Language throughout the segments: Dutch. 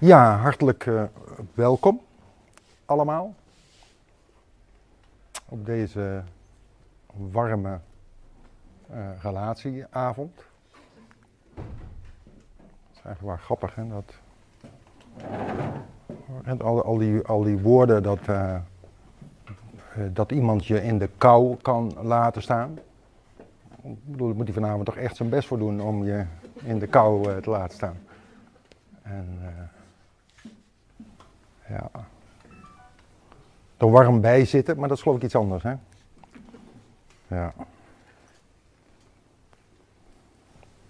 Ja, hartelijk uh, welkom allemaal op deze warme uh, relatieavond. Het is eigenlijk wel grappig, hè? Dat, al, al, die, al die woorden dat, uh, dat iemand je in de kou kan laten staan. Ik bedoel, moet hij vanavond toch echt zijn best voor doen om je in de kou te laten staan. En ja. Er warm bij zitten, maar dat is geloof ik iets anders, hè? Ja.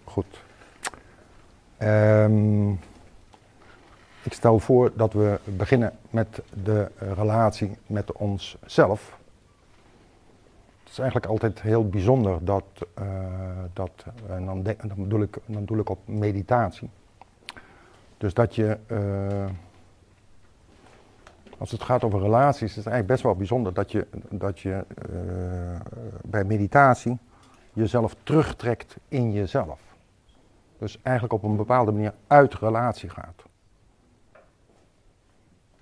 Goed. Um, ik stel voor dat we beginnen met de relatie met onszelf. Het is eigenlijk altijd heel bijzonder dat, uh, dat en dan, bedoel ik, dan bedoel ik op meditatie. Dus dat je uh, als het gaat over relaties, is het eigenlijk best wel bijzonder dat je, dat je uh, bij meditatie jezelf terugtrekt in jezelf. Dus eigenlijk op een bepaalde manier uit relatie gaat.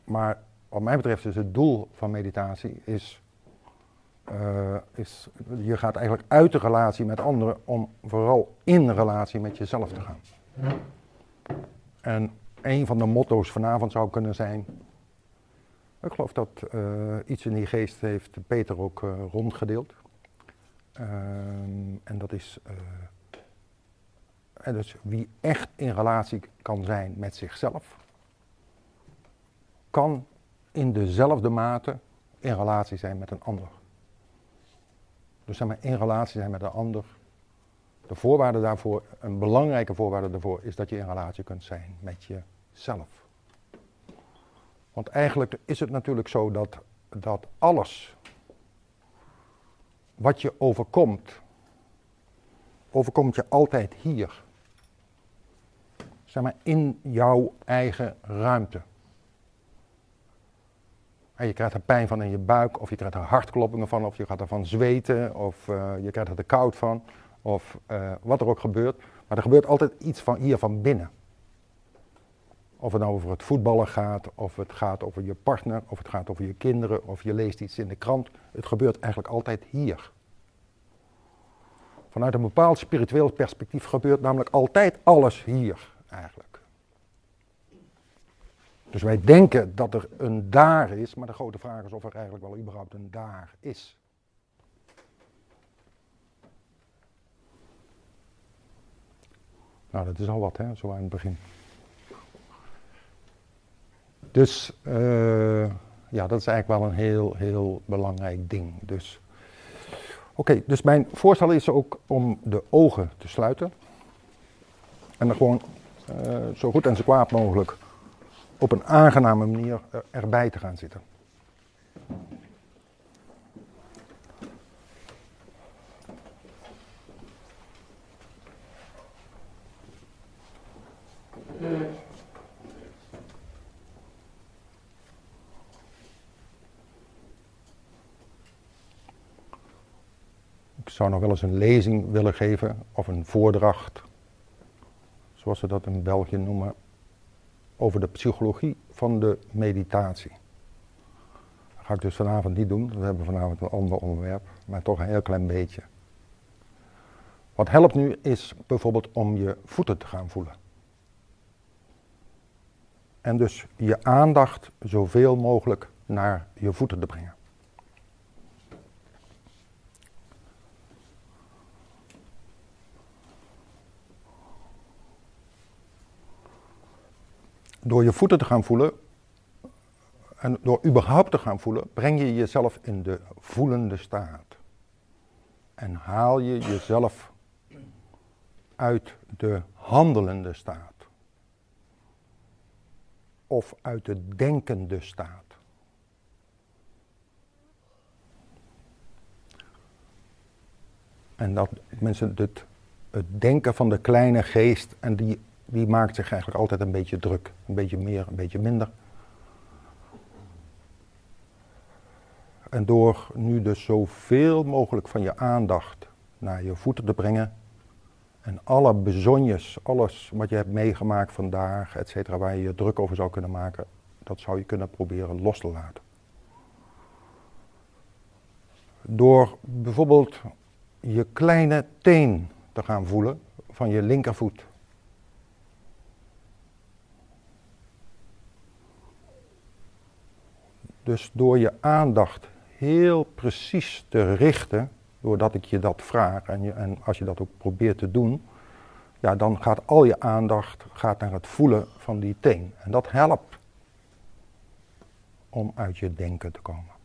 Maar wat mij betreft is het doel van meditatie is, uh, is je gaat eigenlijk uit de relatie met anderen om vooral in relatie met jezelf te gaan. En een van de motto's vanavond zou kunnen zijn, ik geloof dat uh, iets in die geest heeft Peter ook uh, rondgedeeld. Um, en dat is, uh, en dus wie echt in relatie kan zijn met zichzelf, kan in dezelfde mate in relatie zijn met een ander. Dus zeg maar in relatie zijn met een ander. De voorwaarde daarvoor, een belangrijke voorwaarde daarvoor, is dat je in relatie kunt zijn met jezelf. Want eigenlijk is het natuurlijk zo dat, dat alles wat je overkomt, overkomt je altijd hier. Zeg maar in jouw eigen ruimte. En je krijgt er pijn van in je buik, of je krijgt er hartkloppingen van, of je gaat ervan zweten, of uh, je krijgt er de koud van, of uh, wat er ook gebeurt. Maar er gebeurt altijd iets van hier van binnen. Of het nou over het voetballen gaat, of het gaat over je partner, of het gaat over je kinderen, of je leest iets in de krant. Het gebeurt eigenlijk altijd hier. Vanuit een bepaald spiritueel perspectief gebeurt namelijk altijd alles hier eigenlijk. Dus wij denken dat er een daar is, maar de grote vraag is of er eigenlijk wel überhaupt een daar is. Nou, dat is al wat, hè, zo aan het begin. Dus uh, ja, dat is eigenlijk wel een heel, heel belangrijk ding. Dus, Oké, dus mijn voorstel is ook om de ogen te sluiten. En dan gewoon uh, zo goed en zo kwaad mogelijk op een aangename manier erbij te gaan zitten. Ik zou nog wel eens een lezing willen geven of een voordracht, zoals ze dat in België noemen, over de psychologie van de meditatie. Dat ga ik dus vanavond niet doen, we hebben vanavond een ander onderwerp, maar toch een heel klein beetje. Wat helpt nu is bijvoorbeeld om je voeten te gaan voelen. En dus je aandacht zoveel mogelijk naar je voeten te brengen. Door je voeten te gaan voelen en door überhaupt te gaan voelen, breng je jezelf in de voelende staat. En haal je jezelf uit de handelende staat. Of uit de denkende staat. En dat mensen het, het denken van de kleine geest en die die maakt zich eigenlijk altijd een beetje druk. Een beetje meer, een beetje minder. En door nu dus zoveel mogelijk van je aandacht naar je voeten te brengen En alle bezonjes, alles wat je hebt meegemaakt vandaag, et cetera, waar je je druk over zou kunnen maken, dat zou je kunnen proberen los te laten. Door bijvoorbeeld je kleine teen te gaan voelen van je linkervoet. Dus door je aandacht heel precies te richten, doordat ik je dat vraag en, je, en als je dat ook probeert te doen, ja, dan gaat al je aandacht gaat naar het voelen van die teen. En dat helpt om uit je denken te komen.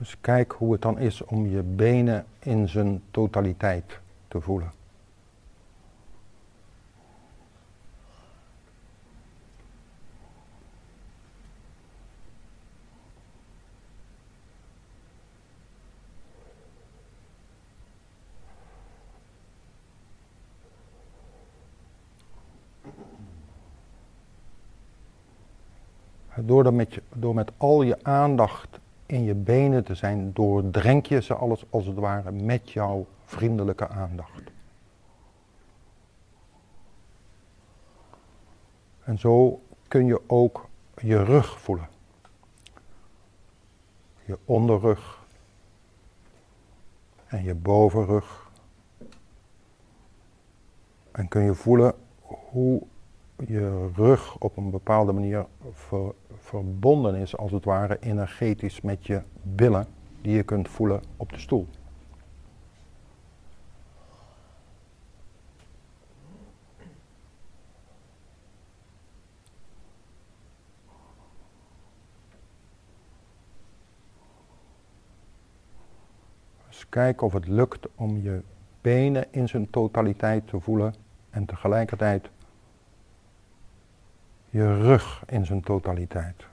Dus kijk hoe het dan is om je benen in zijn totaliteit te voelen. Door met, je, door met al je aandacht in je benen te zijn, doordrenk je ze alles als het ware met jouw vriendelijke aandacht. En zo kun je ook je rug voelen. Je onderrug en je bovenrug. En kun je voelen hoe je rug op een bepaalde manier ver, verbonden is, als het ware, energetisch met je billen die je kunt voelen op de stoel. Dus kijk of het lukt om je benen in zijn totaliteit te voelen en tegelijkertijd je rug in zijn totaliteit.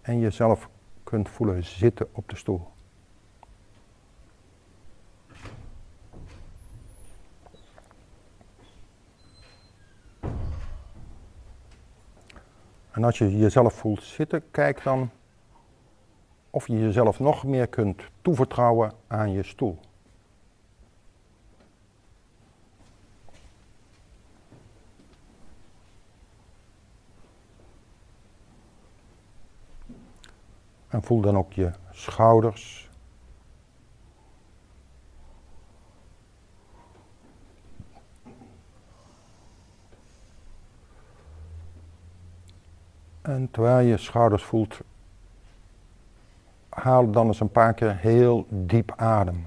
En jezelf kunt voelen zitten op de stoel. En als je jezelf voelt zitten, kijk dan of je jezelf nog meer kunt toevertrouwen aan je stoel. En voel dan ook je schouders. En terwijl je schouders voelt, haal dan eens een paar keer heel diep adem.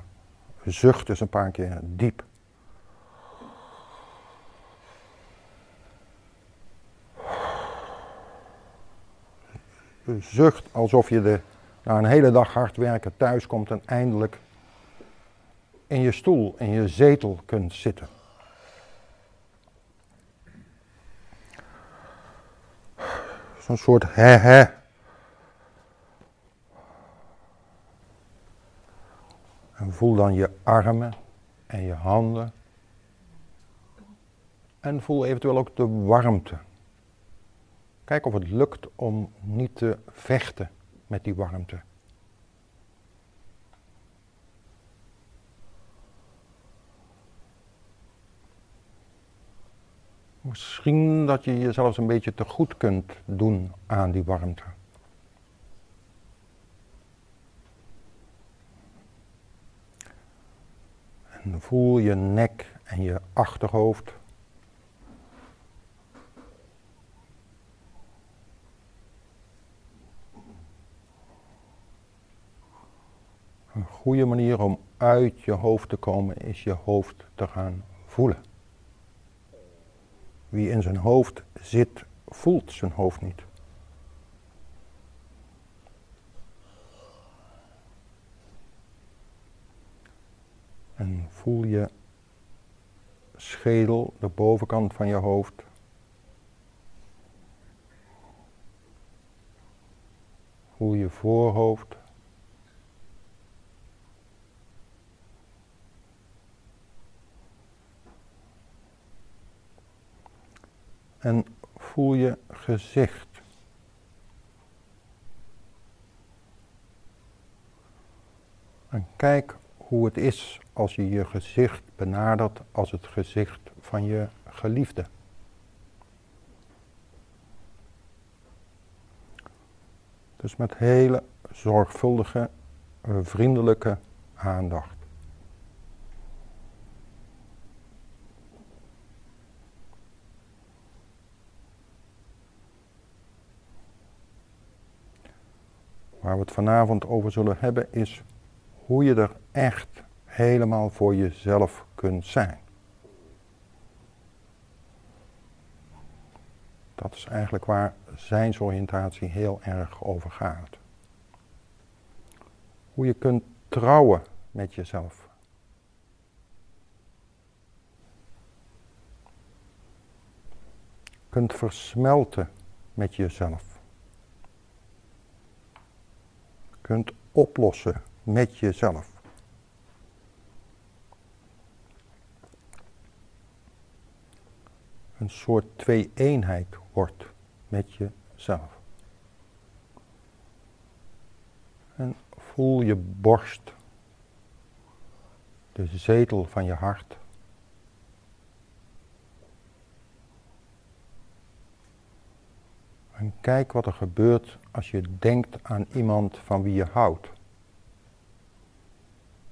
Zucht eens een paar keer diep. Zucht alsof je na een hele dag hard werken thuis komt en eindelijk in je stoel, in je zetel kunt zitten. Zo'n soort he-he. En voel dan je armen en je handen. En voel eventueel ook de warmte. Kijk of het lukt om niet te vechten met die warmte. Misschien dat je jezelf een beetje te goed kunt doen aan die warmte. En voel je nek en je achterhoofd Een goede manier om uit je hoofd te komen is je hoofd te gaan voelen. Wie in zijn hoofd zit, voelt zijn hoofd niet. En voel je schedel, de bovenkant van je hoofd. Voel je voorhoofd. En voel je gezicht. En kijk hoe het is als je je gezicht benadert als het gezicht van je geliefde. Dus met hele zorgvuldige, vriendelijke aandacht. Waar we het vanavond over zullen hebben is hoe je er echt helemaal voor jezelf kunt zijn. Dat is eigenlijk waar zijnsoriëntatie heel erg over gaat. Hoe je kunt trouwen met jezelf. Kunt versmelten met jezelf. Kunt oplossen met jezelf. Een soort twee-eenheid wordt met jezelf. En voel je borst, de zetel van je hart. En kijk wat er gebeurt als je denkt aan iemand van wie je houdt.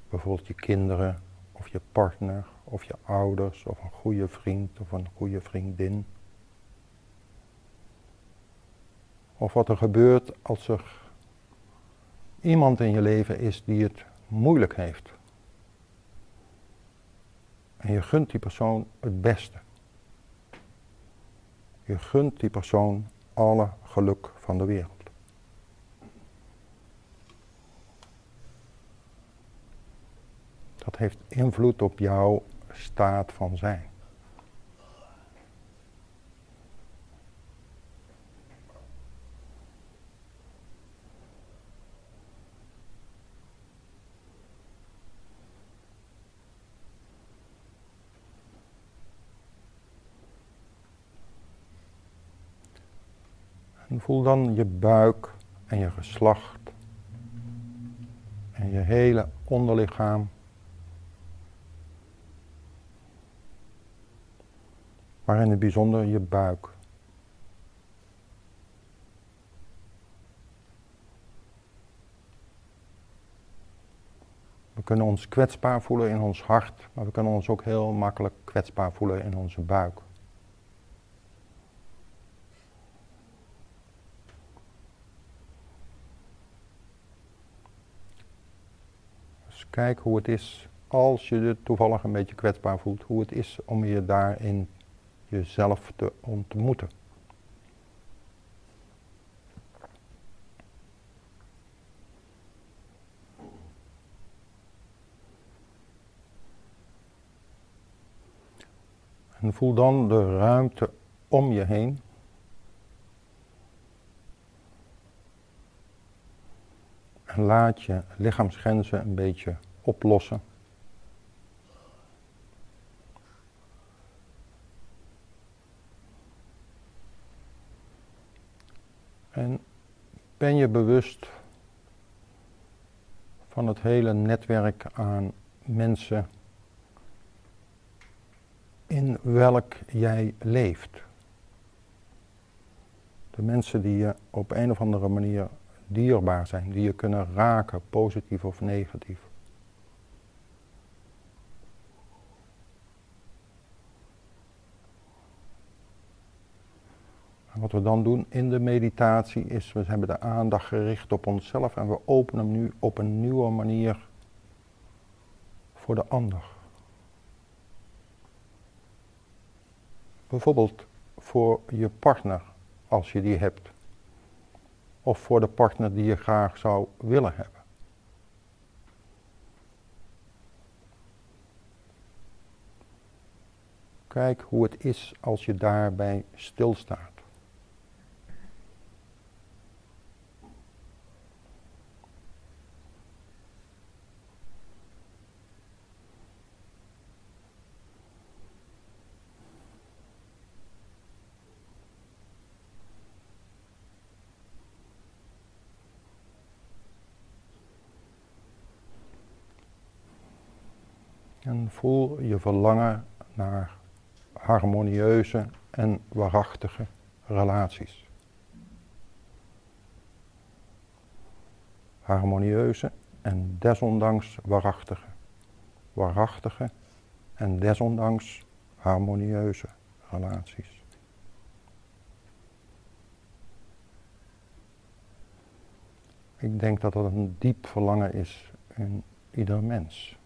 Bijvoorbeeld je kinderen, of je partner, of je ouders, of een goede vriend, of een goede vriendin. Of wat er gebeurt als er iemand in je leven is die het moeilijk heeft. En je gunt die persoon het beste. Je gunt die persoon geluk van de wereld. Dat heeft invloed op jouw staat van zijn. En voel dan je buik en je geslacht en je hele onderlichaam. Maar in het bijzonder je buik. We kunnen ons kwetsbaar voelen in ons hart, maar we kunnen ons ook heel makkelijk kwetsbaar voelen in onze buik. Dus kijk hoe het is als je je toevallig een beetje kwetsbaar voelt, hoe het is om je daarin jezelf te ontmoeten. En voel dan de ruimte om je heen. Laat je lichaamsgrenzen een beetje oplossen. En ben je bewust van het hele netwerk aan mensen in welk jij leeft. De mensen die je op een of andere manier dierbaar zijn, die je kunnen raken, positief of negatief. En wat we dan doen in de meditatie is, we hebben de aandacht gericht op onszelf en we openen hem nu op een nieuwe manier voor de ander. Bijvoorbeeld voor je partner, als je die hebt. Of voor de partner die je graag zou willen hebben. Kijk hoe het is als je daarbij stilstaat. En voel je verlangen naar harmonieuze en waarachtige relaties. Harmonieuze en desondanks waarachtige. Waarachtige en desondanks harmonieuze relaties. Ik denk dat dat een diep verlangen is in ieder mens.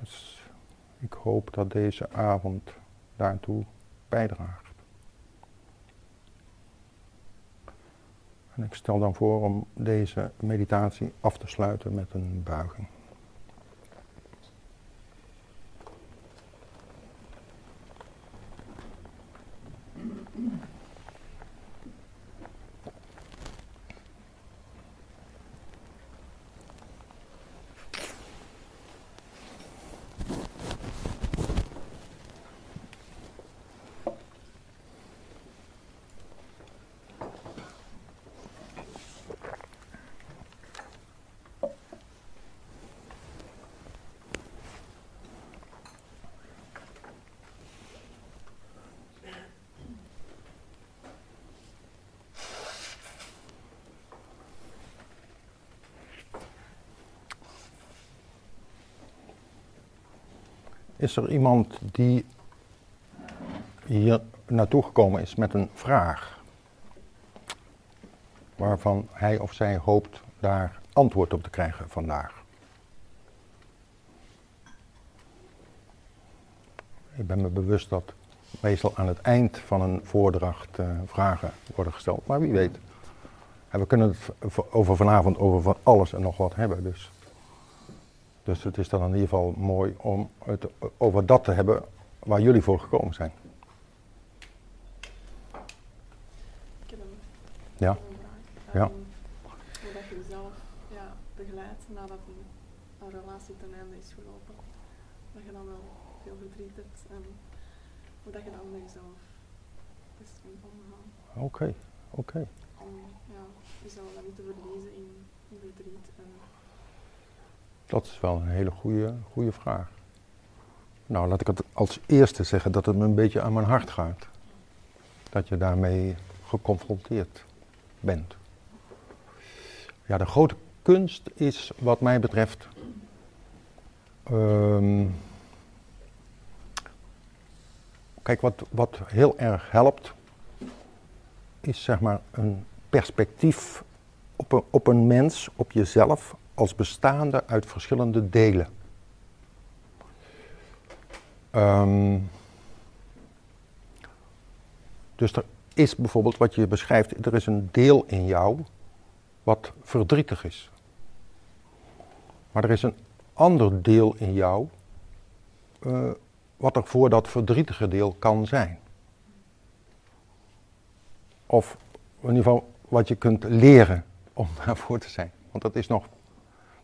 Dus ik hoop dat deze avond daartoe bijdraagt. En ik stel dan voor om deze meditatie af te sluiten met een buiging. Is er iemand die hier naartoe gekomen is met een vraag? Waarvan hij of zij hoopt daar antwoord op te krijgen vandaag. Ik ben me bewust dat meestal aan het eind van een voordracht uh, vragen worden gesteld. Maar wie weet. En we kunnen het over vanavond over van alles en nog wat hebben. Dus dus het is dan in ieder geval mooi om het over dat te hebben waar jullie voor gekomen zijn. Ik heb een, ja. vraag. Ja. Hoe dat je jezelf ja, begeleidt nadat een, een, relatie ten einde is gelopen. Dat je dan wel veel verdriet hebt en hoe dat je dan met jezelf is omgaan. Oké, okay, oké. Okay. Om ja, jezelf dan niet te verliezen in, in verdriet en dat is wel een hele goede, goede vraag. Nou, laat ik het als eerste zeggen dat het me een beetje aan mijn hart gaat. Dat je daarmee geconfronteerd bent. Ja, de grote kunst is, wat mij betreft, um, kijk, wat, wat heel erg helpt, is zeg maar een perspectief op een, op een mens, op jezelf, als bestaande uit verschillende delen. Um, dus er is bijvoorbeeld wat je beschrijft, er is een deel in jou wat verdrietig is. Maar er is een ander deel in jou uh, wat er voor dat verdrietige deel kan zijn. Of in ieder geval wat je kunt leren om daarvoor te zijn. Want dat is nog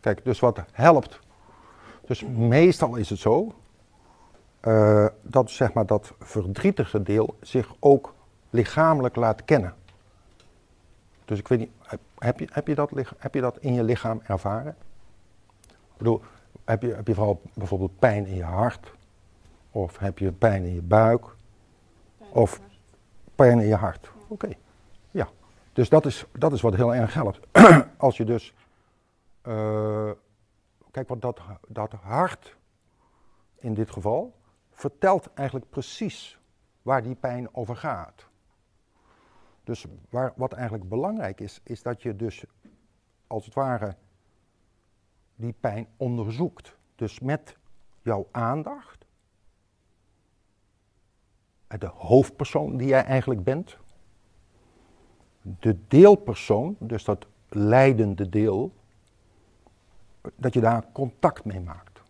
Kijk, dus wat helpt. Dus meestal is het zo uh, dat zeg maar, dat verdrietige deel zich ook lichamelijk laat kennen. Dus ik weet niet, heb je, heb je, dat, heb je dat in je lichaam ervaren? Ik bedoel, heb je, heb je vooral bijvoorbeeld pijn in je hart? Of heb je pijn in je buik? Pijn of pijn in je hart? Oké, ja. Dus dat is, dat is wat heel erg helpt. Als je dus uh, kijk, wat dat, dat hart in dit geval vertelt eigenlijk precies waar die pijn over gaat. Dus waar, wat eigenlijk belangrijk is, is dat je dus als het ware die pijn onderzoekt. Dus met jouw aandacht, de hoofdpersoon die jij eigenlijk bent, de deelpersoon, dus dat leidende deel, dat je daar contact mee maakt.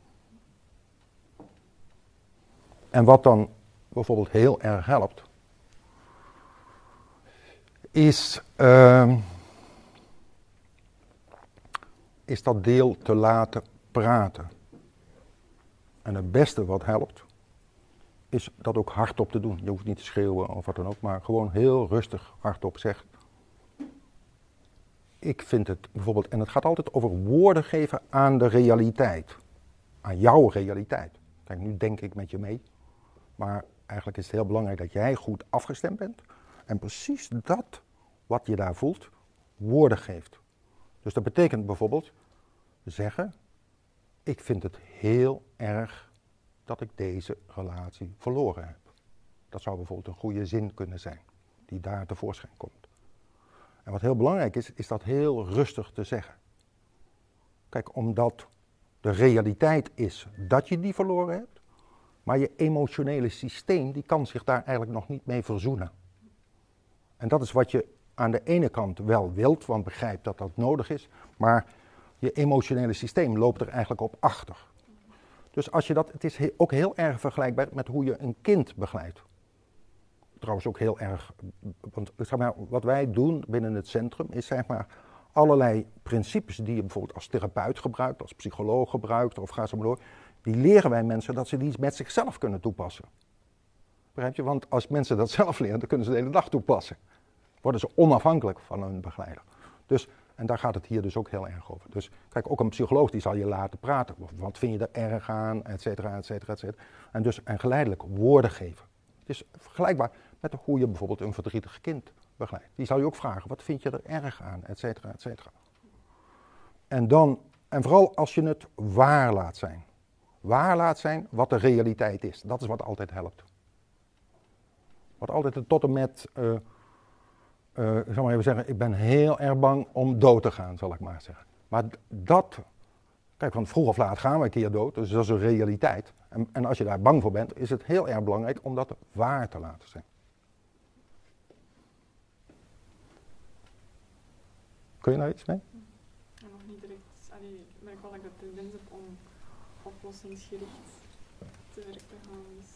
En wat dan bijvoorbeeld heel erg helpt, is, uh, is dat deel te laten praten. En het beste wat helpt, is dat ook hardop te doen. Je hoeft niet te schreeuwen of wat dan ook, maar gewoon heel rustig hardop zeggen. Ik vind het bijvoorbeeld, en het gaat altijd over woorden geven aan de realiteit. Aan jouw realiteit. Kijk, nu denk ik met je mee. Maar eigenlijk is het heel belangrijk dat jij goed afgestemd bent. En precies dat wat je daar voelt, woorden geeft. Dus dat betekent bijvoorbeeld zeggen: Ik vind het heel erg dat ik deze relatie verloren heb. Dat zou bijvoorbeeld een goede zin kunnen zijn, die daar tevoorschijn komt. En wat heel belangrijk is, is dat heel rustig te zeggen. Kijk, omdat de realiteit is dat je die verloren hebt, maar je emotionele systeem die kan zich daar eigenlijk nog niet mee verzoenen. En dat is wat je aan de ene kant wel wilt, want begrijpt dat dat nodig is, maar je emotionele systeem loopt er eigenlijk op achter. Dus als je dat, het is ook heel erg vergelijkbaar met hoe je een kind begeleidt. Trouwens ook heel erg, want zeg maar, wat wij doen binnen het centrum is zeg maar allerlei principes die je bijvoorbeeld als therapeut gebruikt, als psycholoog gebruikt of ga zo maar door, die leren wij mensen dat ze die met zichzelf kunnen toepassen. Begrijp je? Want als mensen dat zelf leren, dan kunnen ze de hele dag toepassen. Worden ze onafhankelijk van hun begeleider. Dus, en daar gaat het hier dus ook heel erg over. Dus kijk, ook een psycholoog die zal je laten praten. Wat vind je er erg aan, et cetera, et cetera, et cetera. En dus en geleidelijk woorden geven. Het is vergelijkbaar met hoe je bijvoorbeeld een verdrietig kind begeleidt. Die zal je ook vragen, wat vind je er erg aan, et cetera, et cetera. En dan, en vooral als je het waar laat zijn. Waar laat zijn wat de realiteit is. Dat is wat altijd helpt. Wat altijd tot en met, uh, uh, zal maar even zeggen, ik ben heel erg bang om dood te gaan, zal ik maar zeggen. Maar dat, kijk, want vroeg of laat gaan we een keer dood, dus dat is een realiteit. En, en als je daar bang voor bent, is het heel erg belangrijk om dat waar te laten zijn. Kun je daar iets mee? nog niet direct. Allee, ik merk wel dat ik de tendens heb om oplossingsgericht te werk te gaan. Dus.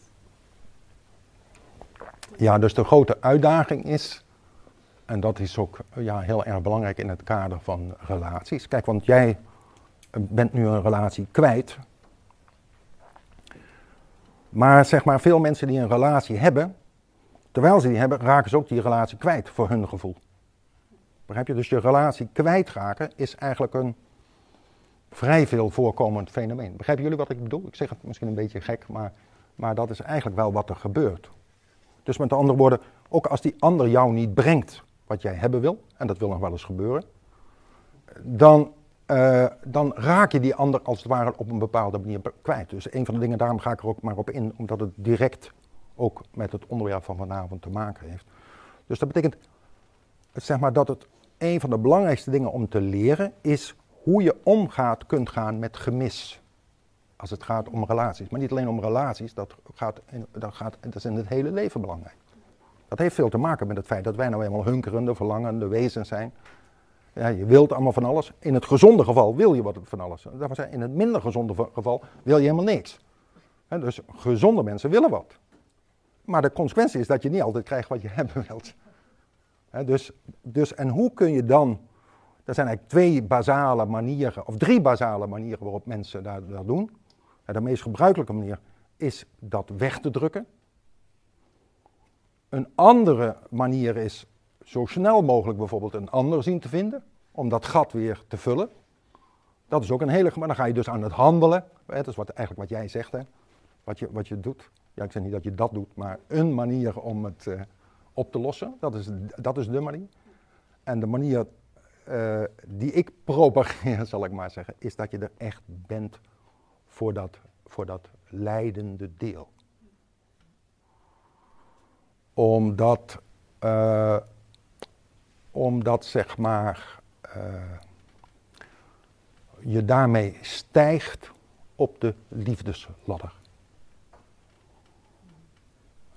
Ja, dus de grote uitdaging is, en dat is ook ja, heel erg belangrijk in het kader van relaties. Kijk, want jij bent nu een relatie kwijt. Maar zeg maar, veel mensen die een relatie hebben, terwijl ze die hebben, raken ze ook die relatie kwijt voor hun gevoel. Begrijp je? Dus je relatie kwijtraken is eigenlijk een vrij veel voorkomend fenomeen. Begrijpen jullie wat ik bedoel? Ik zeg het misschien een beetje gek, maar, maar dat is eigenlijk wel wat er gebeurt. Dus met andere woorden, ook als die ander jou niet brengt wat jij hebben wil, en dat wil nog wel eens gebeuren, dan, uh, dan raak je die ander als het ware op een bepaalde manier kwijt. Dus een van de dingen, daarom ga ik er ook maar op in, omdat het direct ook met het onderwerp van vanavond te maken heeft. Dus dat betekent zeg maar, dat het een van de belangrijkste dingen om te leren is hoe je omgaat kunt gaan met gemis. Als het gaat om relaties. Maar niet alleen om relaties, dat, gaat dat, gaat, dat is in het hele leven belangrijk. Dat heeft veel te maken met het feit dat wij nou eenmaal hunkerende, verlangende wezens zijn. Ja, je wilt allemaal van alles. In het gezonde geval wil je wat van alles. In het minder gezonde geval wil je helemaal niks. dus gezonde mensen willen wat. Maar de consequentie is dat je niet altijd krijgt wat je hebben wilt dus, dus, en hoe kun je dan, er zijn eigenlijk twee basale manieren, of drie basale manieren waarop mensen dat, doen. de meest gebruikelijke manier is dat weg te drukken. Een andere manier is zo snel mogelijk bijvoorbeeld een ander zien te vinden, om dat gat weer te vullen. Dat is ook een hele, maar dan ga je dus aan het handelen. Dat is wat, eigenlijk wat jij zegt, hè? Wat, je, wat je doet. Ja, ik zeg niet dat je dat doet, maar een manier om het, uh, op te lossen. Dat is, dat is de manier. En de manier uh, die ik propageer, zal ik maar zeggen, is dat je er echt bent voor dat, voor dat leidende deel. Omdat, uh, omdat zeg maar, uh, je daarmee stijgt op de liefdesladder.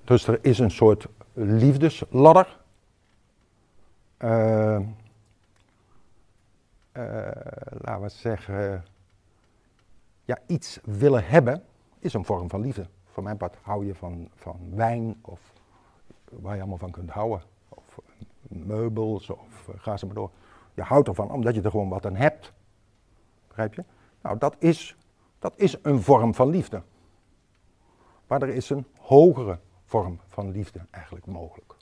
Dus er is een soort liefdesladder. Uh, uh, laten we zeggen, ja, iets willen hebben is een vorm van liefde. Voor mij part hou je van, van wijn of waar je allemaal van kunt houden. Of meubels of uh, ga ze maar door. Je houdt ervan omdat je er gewoon wat aan hebt. Begrijp je? Nou, dat is, dat is een vorm van liefde. Maar er is een hogere vorm van liefde eigenlijk mogelijk.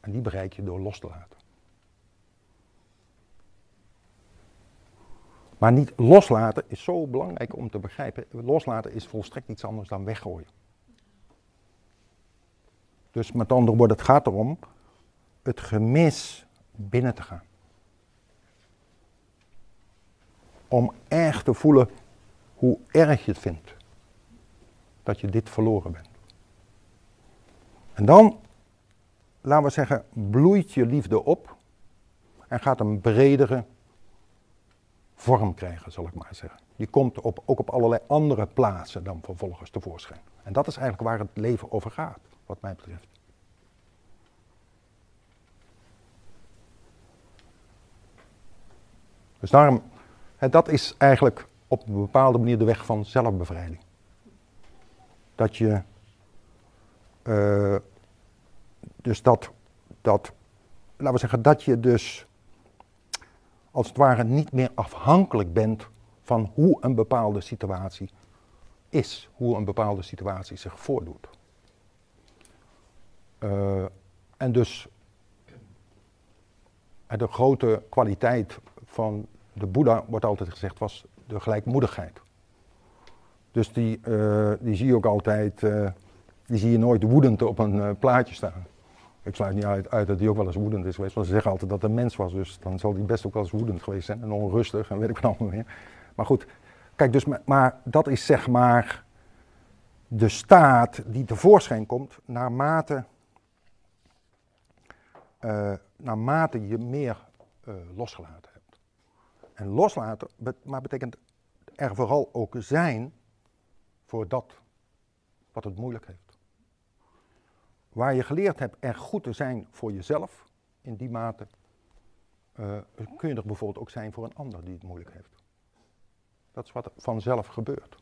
En die bereik je door los te laten. Maar niet loslaten is zo belangrijk om te begrijpen. Loslaten is volstrekt iets anders dan weggooien. Dus met andere woorden, het gaat erom het gemis binnen te gaan. Om erg te voelen hoe erg je het vindt dat je dit verloren bent. En dan, laten we zeggen, bloeit je liefde op en gaat een bredere vorm krijgen, zal ik maar zeggen. Die komt op, ook op allerlei andere plaatsen dan vervolgens tevoorschijn. En dat is eigenlijk waar het leven over gaat, wat mij betreft. Dus daarom, dat is eigenlijk op een bepaalde manier de weg van zelfbevrijding. Dat je, uh, dus dat, dat, laten we zeggen, dat je dus als het ware niet meer afhankelijk bent van hoe een bepaalde situatie is, hoe een bepaalde situatie zich voordoet. Uh, en dus de grote kwaliteit van de Boeddha, wordt altijd gezegd, was de gelijkmoedigheid. Dus die, uh, die zie je ook altijd, die zie je nooit woedend op een uh, plaatje staan. Ik sluit niet uit, uit, dat hij ook wel eens woedend is geweest, want ze zeggen altijd dat hij een mens was, dus dan zal hij best ook wel eens woedend geweest zijn en onrustig en weet ik wat allemaal meer. Maar goed, kijk, dus, maar dat is zeg maar de staat die tevoorschijn komt naarmate, naarmate je meer losgelaten hebt. En loslaten, maar betekent er vooral ook zijn voor dat wat het moeilijk heeft. Waar je geleerd hebt er goed te zijn voor jezelf, in die mate uh, kun je er bijvoorbeeld ook zijn voor een ander die het moeilijk heeft. Dat is wat vanzelf gebeurt.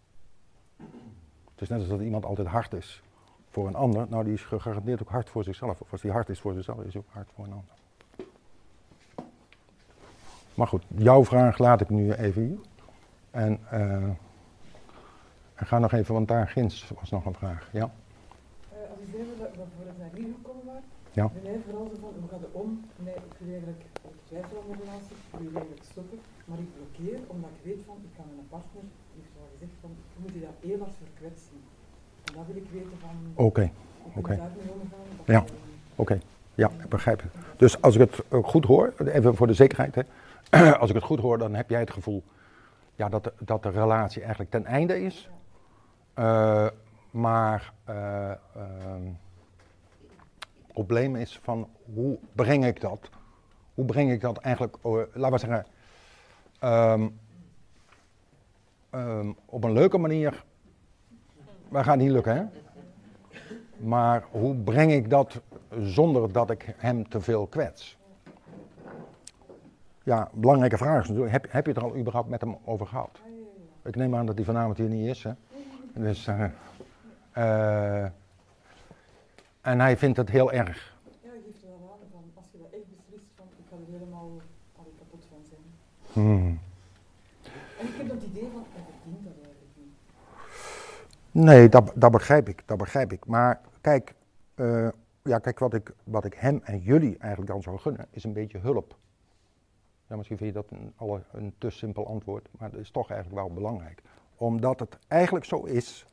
Het is net als dat iemand altijd hard is voor een ander. Nou, die is gegarandeerd ook hard voor zichzelf. Of als die hard is voor zichzelf, is hij ook hard voor een ander. Maar goed, jouw vraag laat ik nu even hier. En uh, ik ga nog even, want daar ginds was nog een vraag. Ja? Uh, als ik even wat voor het naar hier gekomen was, ja. ben vooral zo van, hoe gaat het om? Nee, ik wil eigenlijk, ik twijfel aan de relatie, ik wil eigenlijk stoppen, maar ik blokkeer omdat ik weet van, ik kan mijn partner, die heeft al gezegd van, je moet je dat heel hard verkwetsen. En dat wil ik weten van, oké, okay. oké. Okay. Ja, oké. Okay. Ja, ik begrijp het. Dus als ik het goed hoor, even voor de zekerheid, hè. als ik het goed hoor, dan heb jij het gevoel ja, dat, de, dat de relatie eigenlijk ten einde is. Uh, maar uh, uh, het probleem is van hoe breng ik dat? Hoe breng ik dat eigenlijk, laten we zeggen, um, um, op een leuke manier. Maar gaat niet lukken, hè? Maar hoe breng ik dat zonder dat ik hem te veel kwets? Ja, belangrijke vraag is natuurlijk, heb, heb je het er al überhaupt met hem over gehad? Ik neem aan dat hij vanavond hier niet is, hè? Dus, uh, uh, en hij vindt het heel erg. Ja, hij geeft er wel aan van, als je dat echt beslist, van ik ga er helemaal al kapot van zijn. Hmm. En ik heb dat idee van, hij verdient dat eigenlijk niet. Nee, dat, dat begrijp ik, dat begrijp ik. Maar kijk, uh, ja, kijk wat, ik, wat ik hem en jullie eigenlijk dan zou gunnen, is een beetje hulp. Ja, misschien vind je dat een, alle, een te simpel antwoord, maar dat is toch eigenlijk wel belangrijk. Omdat het eigenlijk zo is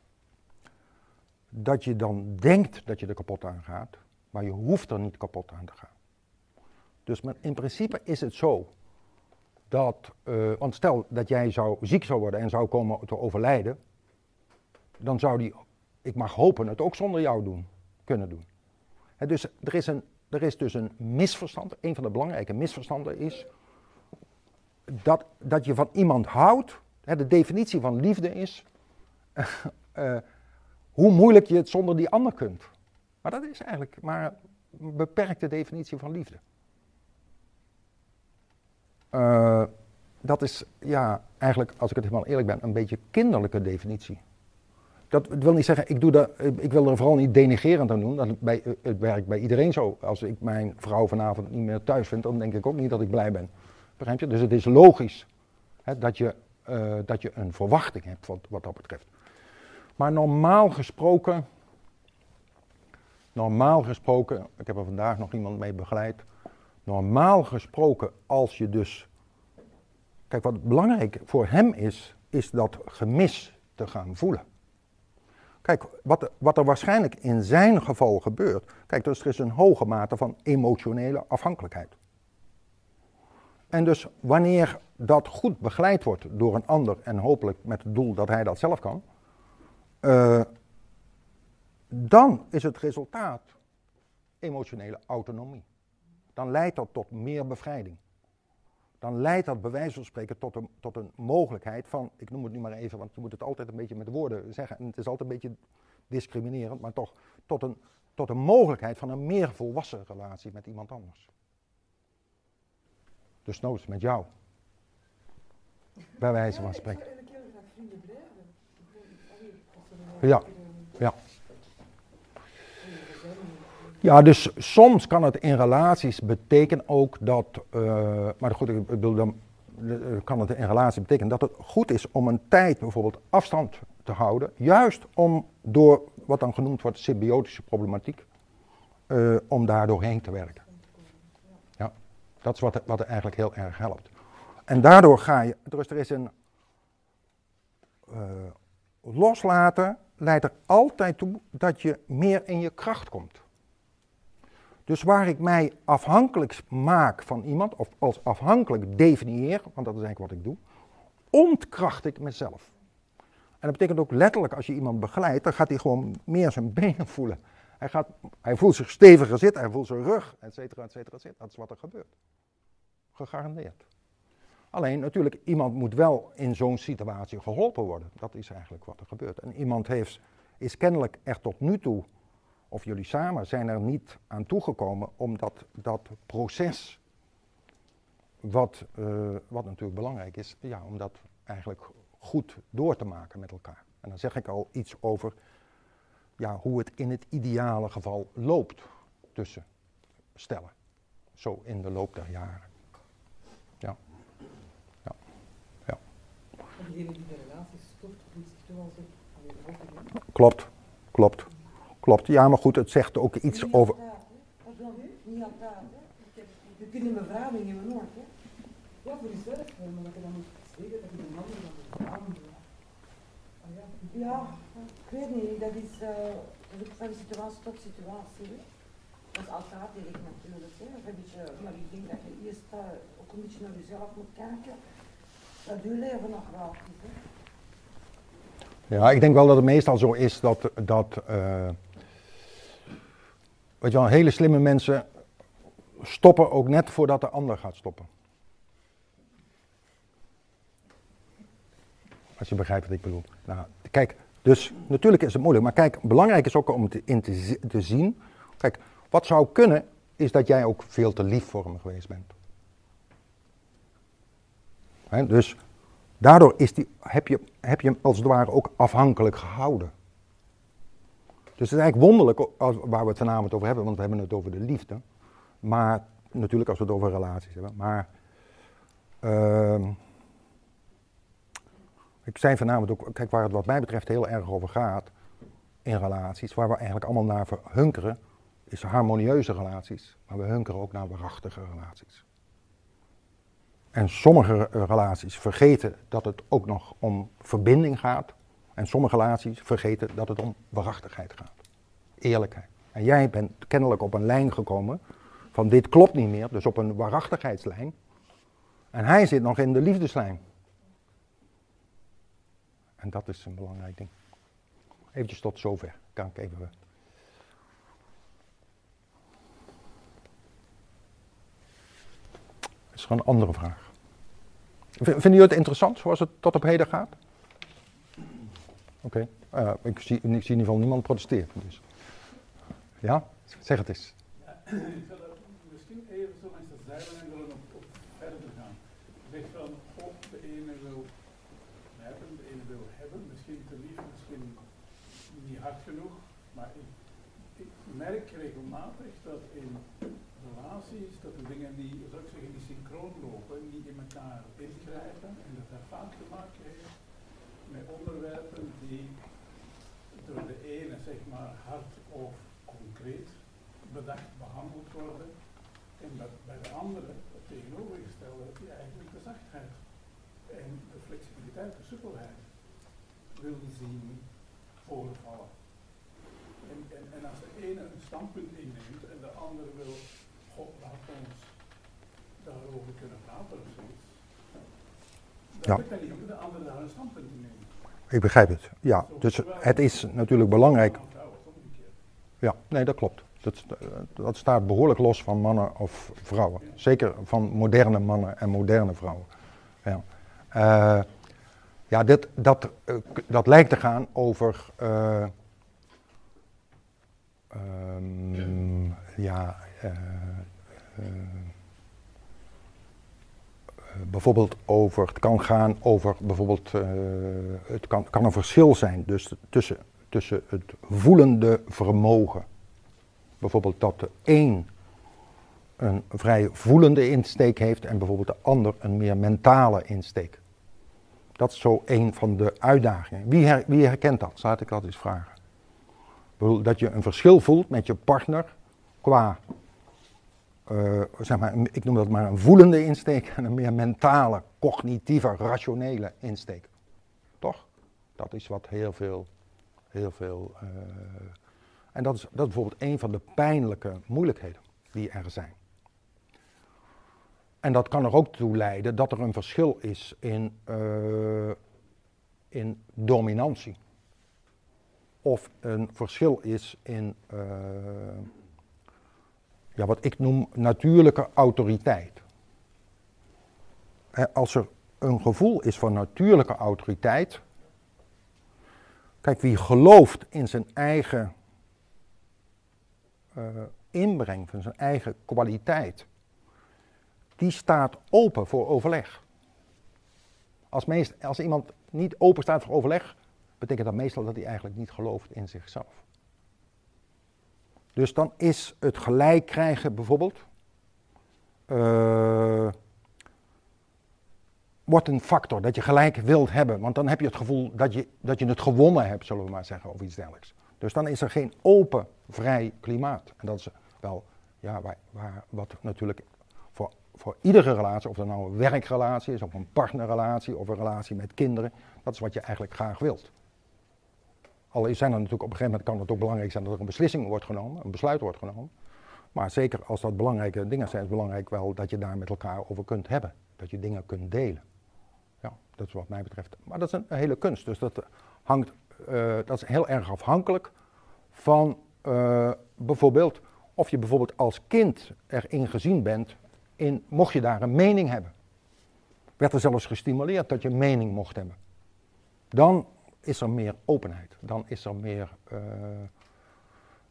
dat je dan denkt dat je er kapot aan gaat, maar je hoeft er niet kapot aan te gaan. Dus maar in principe is het zo dat, uh, want stel dat jij zou, ziek zou worden en zou komen te overlijden, dan zou die, ik mag hopen, het ook zonder jou doen, kunnen doen. He, dus er is, een, er is dus een misverstand, een van de belangrijke misverstanden is dat, dat je van iemand houdt, de definitie van liefde is uh, hoe moeilijk je het zonder die ander kunt. Maar dat is eigenlijk maar een beperkte definitie van liefde. Uh, dat is ja, eigenlijk, als ik het helemaal eerlijk ben, een beetje kinderlijke definitie. Dat wil niet zeggen, ik, doe dat, ik wil er vooral niet denigerend aan doen. Dat bij, het werkt bij iedereen zo. Als ik mijn vrouw vanavond niet meer thuis vind, dan denk ik ook niet dat ik blij ben. Begrijp je? Dus het is logisch hè, dat, je, uh, dat je een verwachting hebt wat, wat dat betreft. Maar normaal gesproken, normaal gesproken, ik heb er vandaag nog iemand mee begeleid. Normaal gesproken, als je dus Kijk, wat belangrijk voor hem is, is dat gemis te gaan voelen. Kijk, wat, wat er waarschijnlijk in zijn geval gebeurt. Kijk, dus er is een hoge mate van emotionele afhankelijkheid. En dus wanneer dat goed begeleid wordt door een ander en hopelijk met het doel dat hij dat zelf kan, uh, dan is het resultaat emotionele autonomie. Dan leidt dat tot meer bevrijding. Dan leidt dat bij wijze van spreken tot een, tot een mogelijkheid van, ik noem het nu maar even, want je moet het altijd een beetje met woorden zeggen en het is altijd een beetje discriminerend, maar toch tot een, tot een mogelijkheid van een meer volwassen relatie met iemand anders. Dus noods met jou. Bij wijze van spreken. Ja, ja. Ja, dus soms kan het in relaties betekenen ook dat, uh, maar goed, ik bedoel, dan eh, kan het in relatie betekenen dat het goed is om een tijd bijvoorbeeld afstand te houden, juist om door wat dan genoemd wordt symbiotische problematiek, uh, om daar doorheen te werken. Ja, dat is wat, wat er eigenlijk heel erg helpt. En daardoor ga je, dus er is een loslaten leidt er altijd toe dat je meer in je kracht komt. Dus waar ik mij afhankelijk maak van iemand, of als afhankelijk definieer, want dat is eigenlijk wat ik doe, ontkracht ik mezelf. En dat betekent ook letterlijk, als je iemand begeleidt, dan gaat hij gewoon meer zijn benen voelen. Hij, gaat, hij voelt zich steviger zitten, hij voelt zijn rug, et cetera, et cetera, et cetera. Dat is wat er gebeurt. Gegarandeerd. Alleen natuurlijk, iemand moet wel in zo'n situatie geholpen worden. Dat is eigenlijk wat er gebeurt. En iemand heeft, is kennelijk er tot nu toe of jullie samen zijn er niet aan toegekomen om dat, dat proces, wat, uh, wat natuurlijk belangrijk is, ja, om dat eigenlijk goed door te maken met elkaar. En dan zeg ik al iets over ja, hoe het in het ideale geval loopt tussen stellen. Zo in de loop der jaren. Ja. Ja. ja. En degene die de relatie stopt, voelt zich toch als een Klopt, klopt. Klopt, ja, maar goed, het zegt ook iets niet over. Pardon, niet aan praten. Je kunt mijn vrouw in mijn noord, hè? Ja, voor jezelf, maar dat je dan moet zeggen dat je een ander dan moet ah, ja. ja, ik weet niet, dat is, uh, van situatie tot situatie. Hè? Dat is altijd direct natuurlijk. Hè? Een beetje, maar ik denk dat je eerst uh, ook een beetje naar jezelf moet kijken. Dat je leven nog wel. Hè? Ja, ik denk wel dat het meestal zo is dat, dat uh, Weet je wel, hele slimme mensen stoppen ook net voordat de ander gaat stoppen. Als je begrijpt wat ik bedoel. Nou, kijk, dus natuurlijk is het moeilijk, maar kijk, belangrijk is ook om te, in te, te zien. Kijk, wat zou kunnen, is dat jij ook veel te lief voor hem geweest bent. Dus daardoor is die, heb, je, heb je hem als het ware ook afhankelijk gehouden. Dus het is eigenlijk wonderlijk waar we het vanavond over hebben, want we hebben het over de liefde. Maar natuurlijk als we het over relaties hebben. Maar uh, ik zei vanavond ook, kijk waar het wat mij betreft heel erg over gaat in relaties, waar we eigenlijk allemaal naar hunkeren, is harmonieuze relaties. Maar we hunkeren ook naar waarachtige relaties. En sommige relaties vergeten dat het ook nog om verbinding gaat. En sommige relaties vergeten dat het om waarachtigheid gaat. Eerlijkheid. En jij bent kennelijk op een lijn gekomen van dit klopt niet meer, dus op een waarachtigheidslijn. En hij zit nog in de liefdeslijn. En dat is een belangrijk ding. Eventjes tot zover. Kan ik even. Is gewoon een andere vraag. Vinden jullie het interessant zoals het tot op heden gaat? Oké, uh, ik, zie, ik zie in ieder geval niemand protesteren. Dus. Ja, zeg het eens. Misschien even zo langs de zijlijn willen op, op verder gaan. Zeg van, of de ene wil hebben, de ene wil hebben, misschien te lief, misschien niet hard genoeg, maar ik, ik merk regelmatig dat in relaties, dat de dingen die, elkaar ingrijpen en dat vaak te maken heeft met onderwerpen die door de ene zeg maar hard of concreet bedacht behandeld worden. En dat bij de andere, het tegenovergestelde, je eigenlijk de zachtheid sterke sukkelheid willen zien voorvallen. En, en, en als de ene een standpunt inneemt en de andere wil, god, laat ons daarover kunnen praten of zoiets. Dan Ja. lukt dat niet, omdat de andere daar een standpunt in Ik begrijp het. Ja, dus het is natuurlijk belangrijk. Ja, nee, dat klopt. Dat, eh, dat staat behoorlijk los van mannen of vrouwen. Zeker van moderne mannen en moderne vrouwen. Ja, Eh, ja dit, dat, eh, dat lijkt te gaan over. eh, ehm, ja. Bijvoorbeeld over, het kan gaan over bijvoorbeeld, eh, het kan, kan een verschil zijn dus tussen, tussen het voelende vermogen. Bijvoorbeeld dat de een een vrij voelende insteek heeft en bijvoorbeeld de ander een meer mentale insteek. Dat is zo een van de uitdagingen. Wie, her- wie herkent dat? Laat ik dat eens vragen. Dat je een verschil voelt met je partner qua eh, zeg maar, ik noem dat maar een voelende insteek en een meer mentale, cognitieve, rationele insteek. Toch? Dat is wat heel veel, heel veel. eh, en dat is, dat is bijvoorbeeld een van de pijnlijke moeilijkheden die er zijn. En dat kan er ook toe leiden dat er een verschil is in, eh, in dominantie. Of een verschil is in. Ja, wat ik noem natuurlijke autoriteit. Als er een gevoel is van natuurlijke autoriteit. Kijk, wie gelooft in zijn eigen eh, inbreng, van zijn eigen kwaliteit, die staat open voor overleg. Als, meest, als iemand niet open staat voor overleg, betekent dat meestal dat hij eigenlijk niet gelooft in zichzelf. Dus dan is het gelijk krijgen bijvoorbeeld. eh, wordt een factor dat je gelijk wilt hebben. Want dan heb je het gevoel dat je, dat je het gewonnen hebt, zullen we maar zeggen, of iets dergelijks. Dus dan is er geen open, vrij klimaat. En dat is wel ja, waar, waar, wat natuurlijk voor, voor iedere relatie, of dat nou een werkrelatie is, of een partnerrelatie, of een relatie met kinderen, dat is wat je eigenlijk graag wilt. Al zijn er natuurlijk op een gegeven moment kan het ook belangrijk zijn dat er een beslissing wordt genomen, een besluit wordt genomen. Maar zeker als dat belangrijke dingen zijn, is het belangrijk wel dat je daar met elkaar over kunt hebben. Dat je dingen kunt delen. Ja, dat is wat mij betreft. Maar dat is een, hele kunst. Dus dat hangt, eh, dat is heel erg afhankelijk van eh, bijvoorbeeld of je bijvoorbeeld als kind erin gezien bent, in, mocht je daar een mening hebben. Werd er zelfs gestimuleerd dat je een mening mocht hebben. Dan is er meer openheid, dan is er meer eh,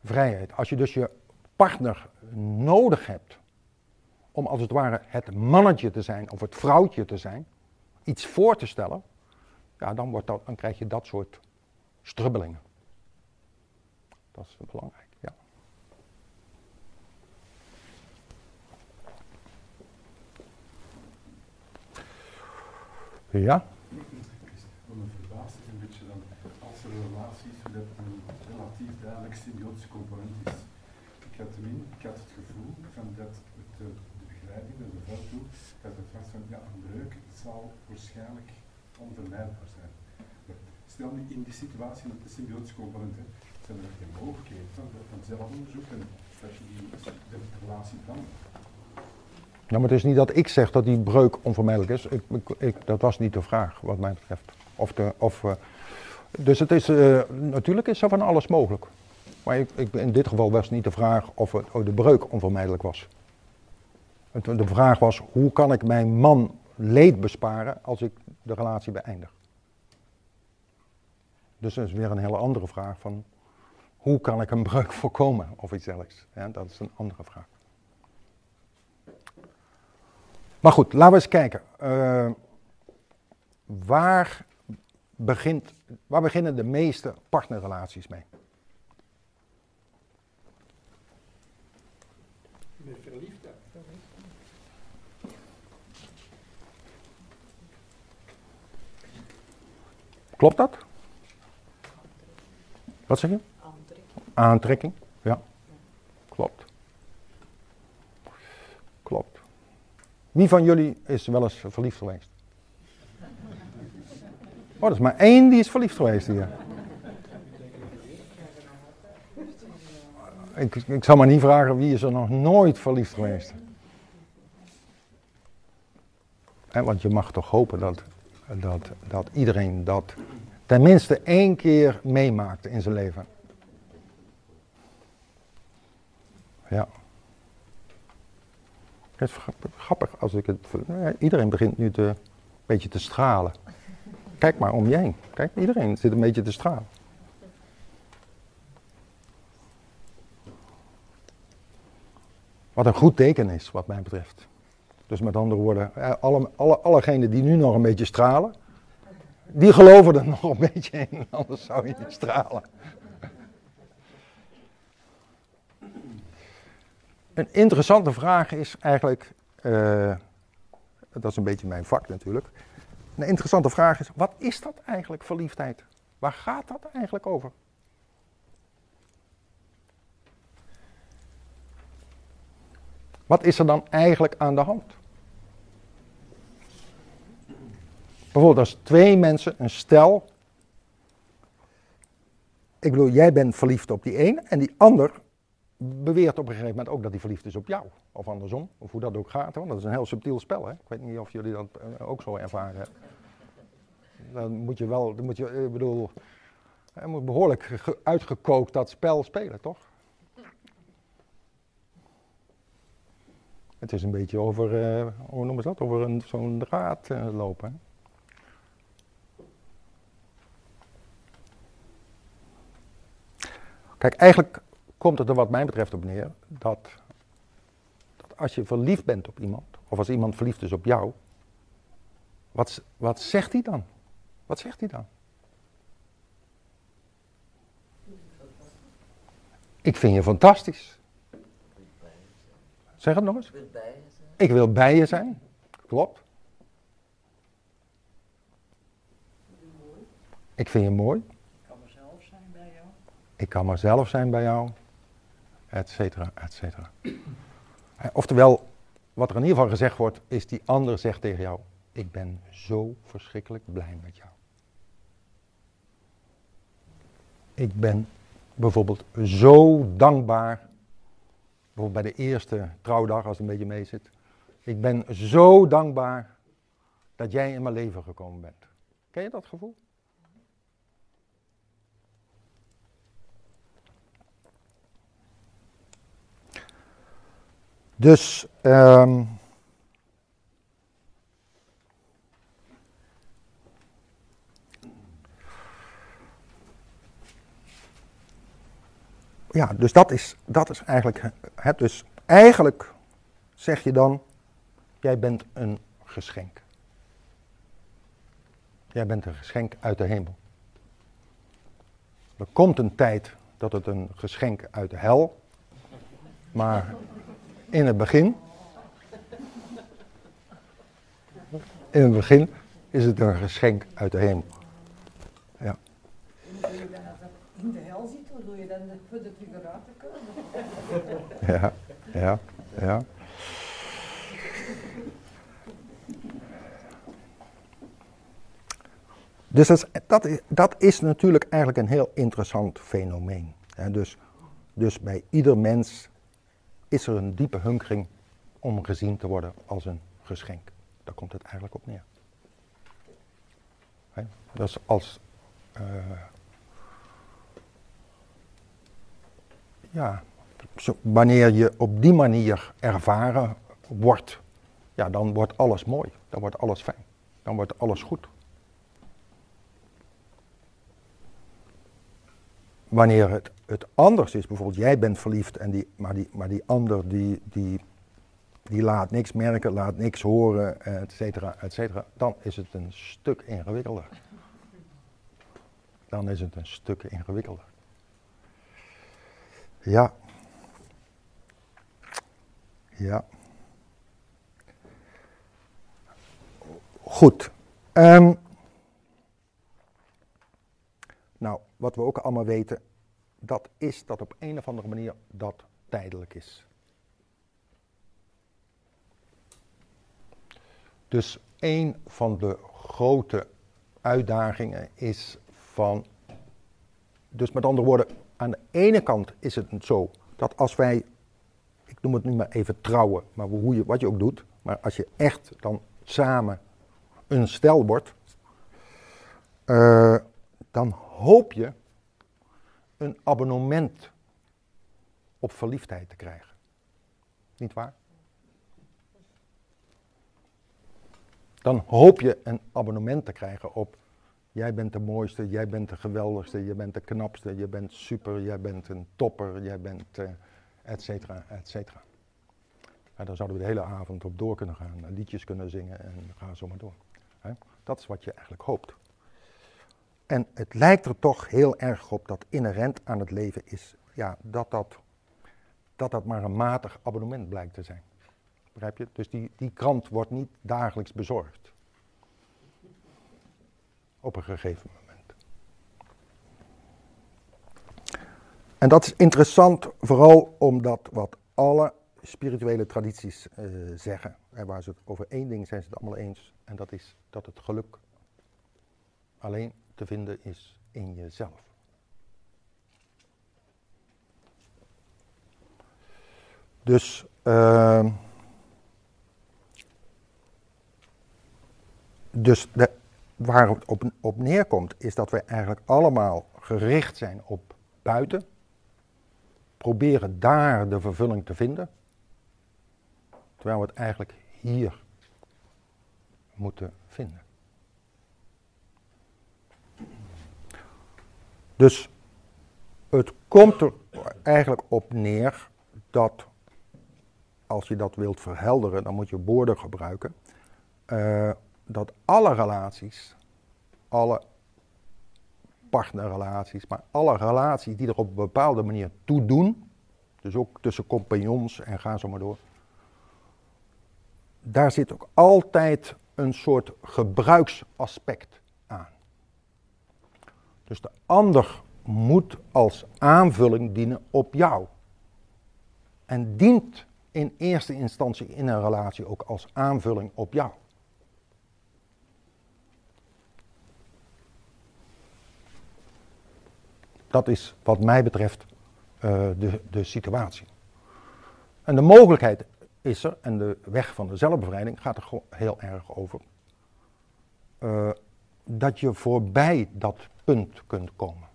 vrijheid. Als je dus je partner nodig hebt om als het ware het mannetje te zijn of het vrouwtje te zijn, iets voor te stellen, ja, dan, wordt dat, dan krijg je dat soort strubbelingen. Dat is belangrijk, ja. Ja? Wat me verbaast is een beetje dan, als er met een relatief duidelijk symbiotische component is. Ik had, tenmin, ik had het gevoel van dat het, de, de begeleiding de toe, dat het was van, ja, een breuk zal waarschijnlijk onvermijdbaar zijn. Stel nu in die situatie met de symbiotische componenten, zijn er geen mogelijkheden van, van zelfonderzoek en dat je die, de relatie verandert. Ja, maar het is niet dat ik zeg dat die breuk onvermijdelijk is. Ik, ik- dat was niet de vraag, wat mij betreft. Of de, of, eh, dus het is, eh, natuurlijk is er van alles mogelijk. Maar ik, ik, in dit geval was niet de vraag of, het, of de breuk onvermijdelijk was. De vraag was, hoe kan ik mijn man leed besparen als ik de relatie beëindig? Dus dat is weer een hele andere vraag van, hoe kan ik een breuk voorkomen of iets dergelijks. Ja, dat is een andere vraag. Maar goed, laten we eens kijken. Eh, waar, begint, waar beginnen de meeste partnerrelaties mee? Met verliefdheid. Klopt dat? Wat zeg je? Aantrekken. Aantrekking, ja. Klopt. Klopt. Wie van jullie is wel eens verliefd geweest? Oh, dat is maar één die is verliefd geweest hier. Ik, ik zal maar niet vragen wie is er nog nooit verliefd geweest. En want je mag toch hopen dat, dat, dat iedereen dat tenminste één keer meemaakt in zijn leven. Ja. Het is grappig als ik het. Iedereen begint nu te, een beetje te stralen. Kijk maar om je heen. Kijk, iedereen zit een beetje te stralen. Wat een goed teken is, wat mij betreft. Dus met andere woorden, eh, alle, alle, allegenen die nu nog een beetje stralen, die geloven er nog een beetje in, anders zou je niet stralen. Een interessante vraag is eigenlijk, uh, dat is een beetje mijn vak natuurlijk. Een interessante vraag is, wat is dat eigenlijk verliefdheid? Waar gaat dat eigenlijk over? Wat is er dan eigenlijk aan de hand? Bijvoorbeeld als twee mensen, een stel. Ik bedoel, jij bent verliefd op die ene en die ander beweert op een gegeven moment ook dat hij verliefd is op jou. Of andersom, of hoe dat ook gaat. Want dat is een heel subtiel spel. Hè? Ik weet niet of jullie dat eh, ook zo ervaren hebben. Dan moet je wel, dan moet je, ik bedoel, je moet behoorlijk uitgekookt dat spel spelen, toch? Het is een beetje over, uh, hoe noemen ze dat, over zo'n draad lopen. Kijk, eigenlijk komt het er wat mij betreft op neer dat, dat als je verliefd bent op iemand, of als iemand verliefd is op jou, wat, wat zegt hij dan? Wat zegt hij dan? Ik vind je fantastisch. Zeg het nog eens. Ik wil bij je zijn. Klopt. Ik vind je mooi. Ik kan mezelf zijn bij jou. Ik kan mezelf zijn bij jou. Et cetera, et cetera. Oftewel, wat er in ieder geval gezegd wordt, is die ander zegt tegen jou: Ik ben zo verschrikkelijk blij met jou. Ik ben bijvoorbeeld zo dankbaar Bijvoorbeeld bij de eerste trouwdag, als het een beetje mee zit. Ik ben zo dankbaar dat jij in mijn leven gekomen bent. Ken je dat gevoel? Dus um, ja, dus dat is, dat is eigenlijk het. Dus eigenlijk zeg je dan, jij bent een geschenk. Jij bent een geschenk uit de hemel. Er komt een tijd dat het een geschenk uit de hel, maar in het begin, in het begin is het een geschenk uit de hemel. Ja. In de hel ziet, hoe doe je dan voor de figuraat te komen? Ja, ja, ja. Dus dat is, dat, is, dat is natuurlijk eigenlijk een heel interessant fenomeen. Dus, dus bij ieder mens is er een diepe hunkering om gezien te worden als een geschenk. Daar komt het eigenlijk op neer. Dus als, uh, ja, wanneer je op die manier ervaren wordt, ja, dan wordt alles mooi. Dan wordt alles fijn. Dan wordt alles goed. Wanneer het, het anders is, bijvoorbeeld jij bent verliefd, en die, maar, die, maar die ander die, die, die laat niks merken, laat niks horen, et cetera, et cetera, dan is het een stuk ingewikkelder. Dan is het een stuk ingewikkelder. Ja. Ja. Goed. Um, nou, wat we ook allemaal weten, dat is dat op een of andere manier dat tijdelijk is. Dus een van de grote uitdagingen is van. Dus met andere woorden, aan de ene kant is het zo dat als wij, ik noem het nu maar even trouwen, maar hoe je, wat je ook doet, maar als je echt dan samen een stel wordt, eh, dan hoop je een abonnement op verliefdheid te krijgen. Niet waar? Dan hoop je een abonnement te krijgen op jij bent de mooiste, jij bent de geweldigste, jij bent de knapste, je bent super, jij bent een topper, jij bent uh, et cetera, et cetera. Ja, daar zouden we de hele avond op door kunnen gaan, liedjes kunnen zingen en ga zo maar door. Dat is wat je eigenlijk hoopt. En het lijkt er toch heel erg op dat inherent aan het leven is ja, dat, dat, dat dat maar een matig abonnement blijkt te zijn. Begrijp je? Dus die, die krant wordt niet dagelijks bezorgd. Op een gegeven moment. En dat is interessant, vooral omdat wat alle spirituele tradities uh, zeggen, en waar ze het over één ding zijn ze het allemaal eens, en dat is dat het geluk alleen te vinden is in jezelf. Dus uh, dus de, waar het op, op neerkomt, is dat we eigenlijk allemaal gericht zijn op buiten. Proberen daar de vervulling te vinden. Terwijl we het eigenlijk hier moeten vinden. Dus het komt er eigenlijk op neer dat als je dat wilt verhelderen, dan moet je woorden gebruiken. Uh, dat alle relaties, alle partnerrelaties, maar alle relaties die er op een bepaalde manier toe doen, dus ook tussen compagnons en ga zo maar door, daar zit ook altijd een soort gebruiksaspect. Dus de ander moet als aanvulling dienen op jou. En dient in eerste instantie in een relatie ook als aanvulling op jou. Dat is wat mij betreft uh, de, de situatie. En de mogelijkheid is er, en de weg van de zelfbevrijding gaat er heel erg over, uh, dat je voorbij dat punt kunt komen.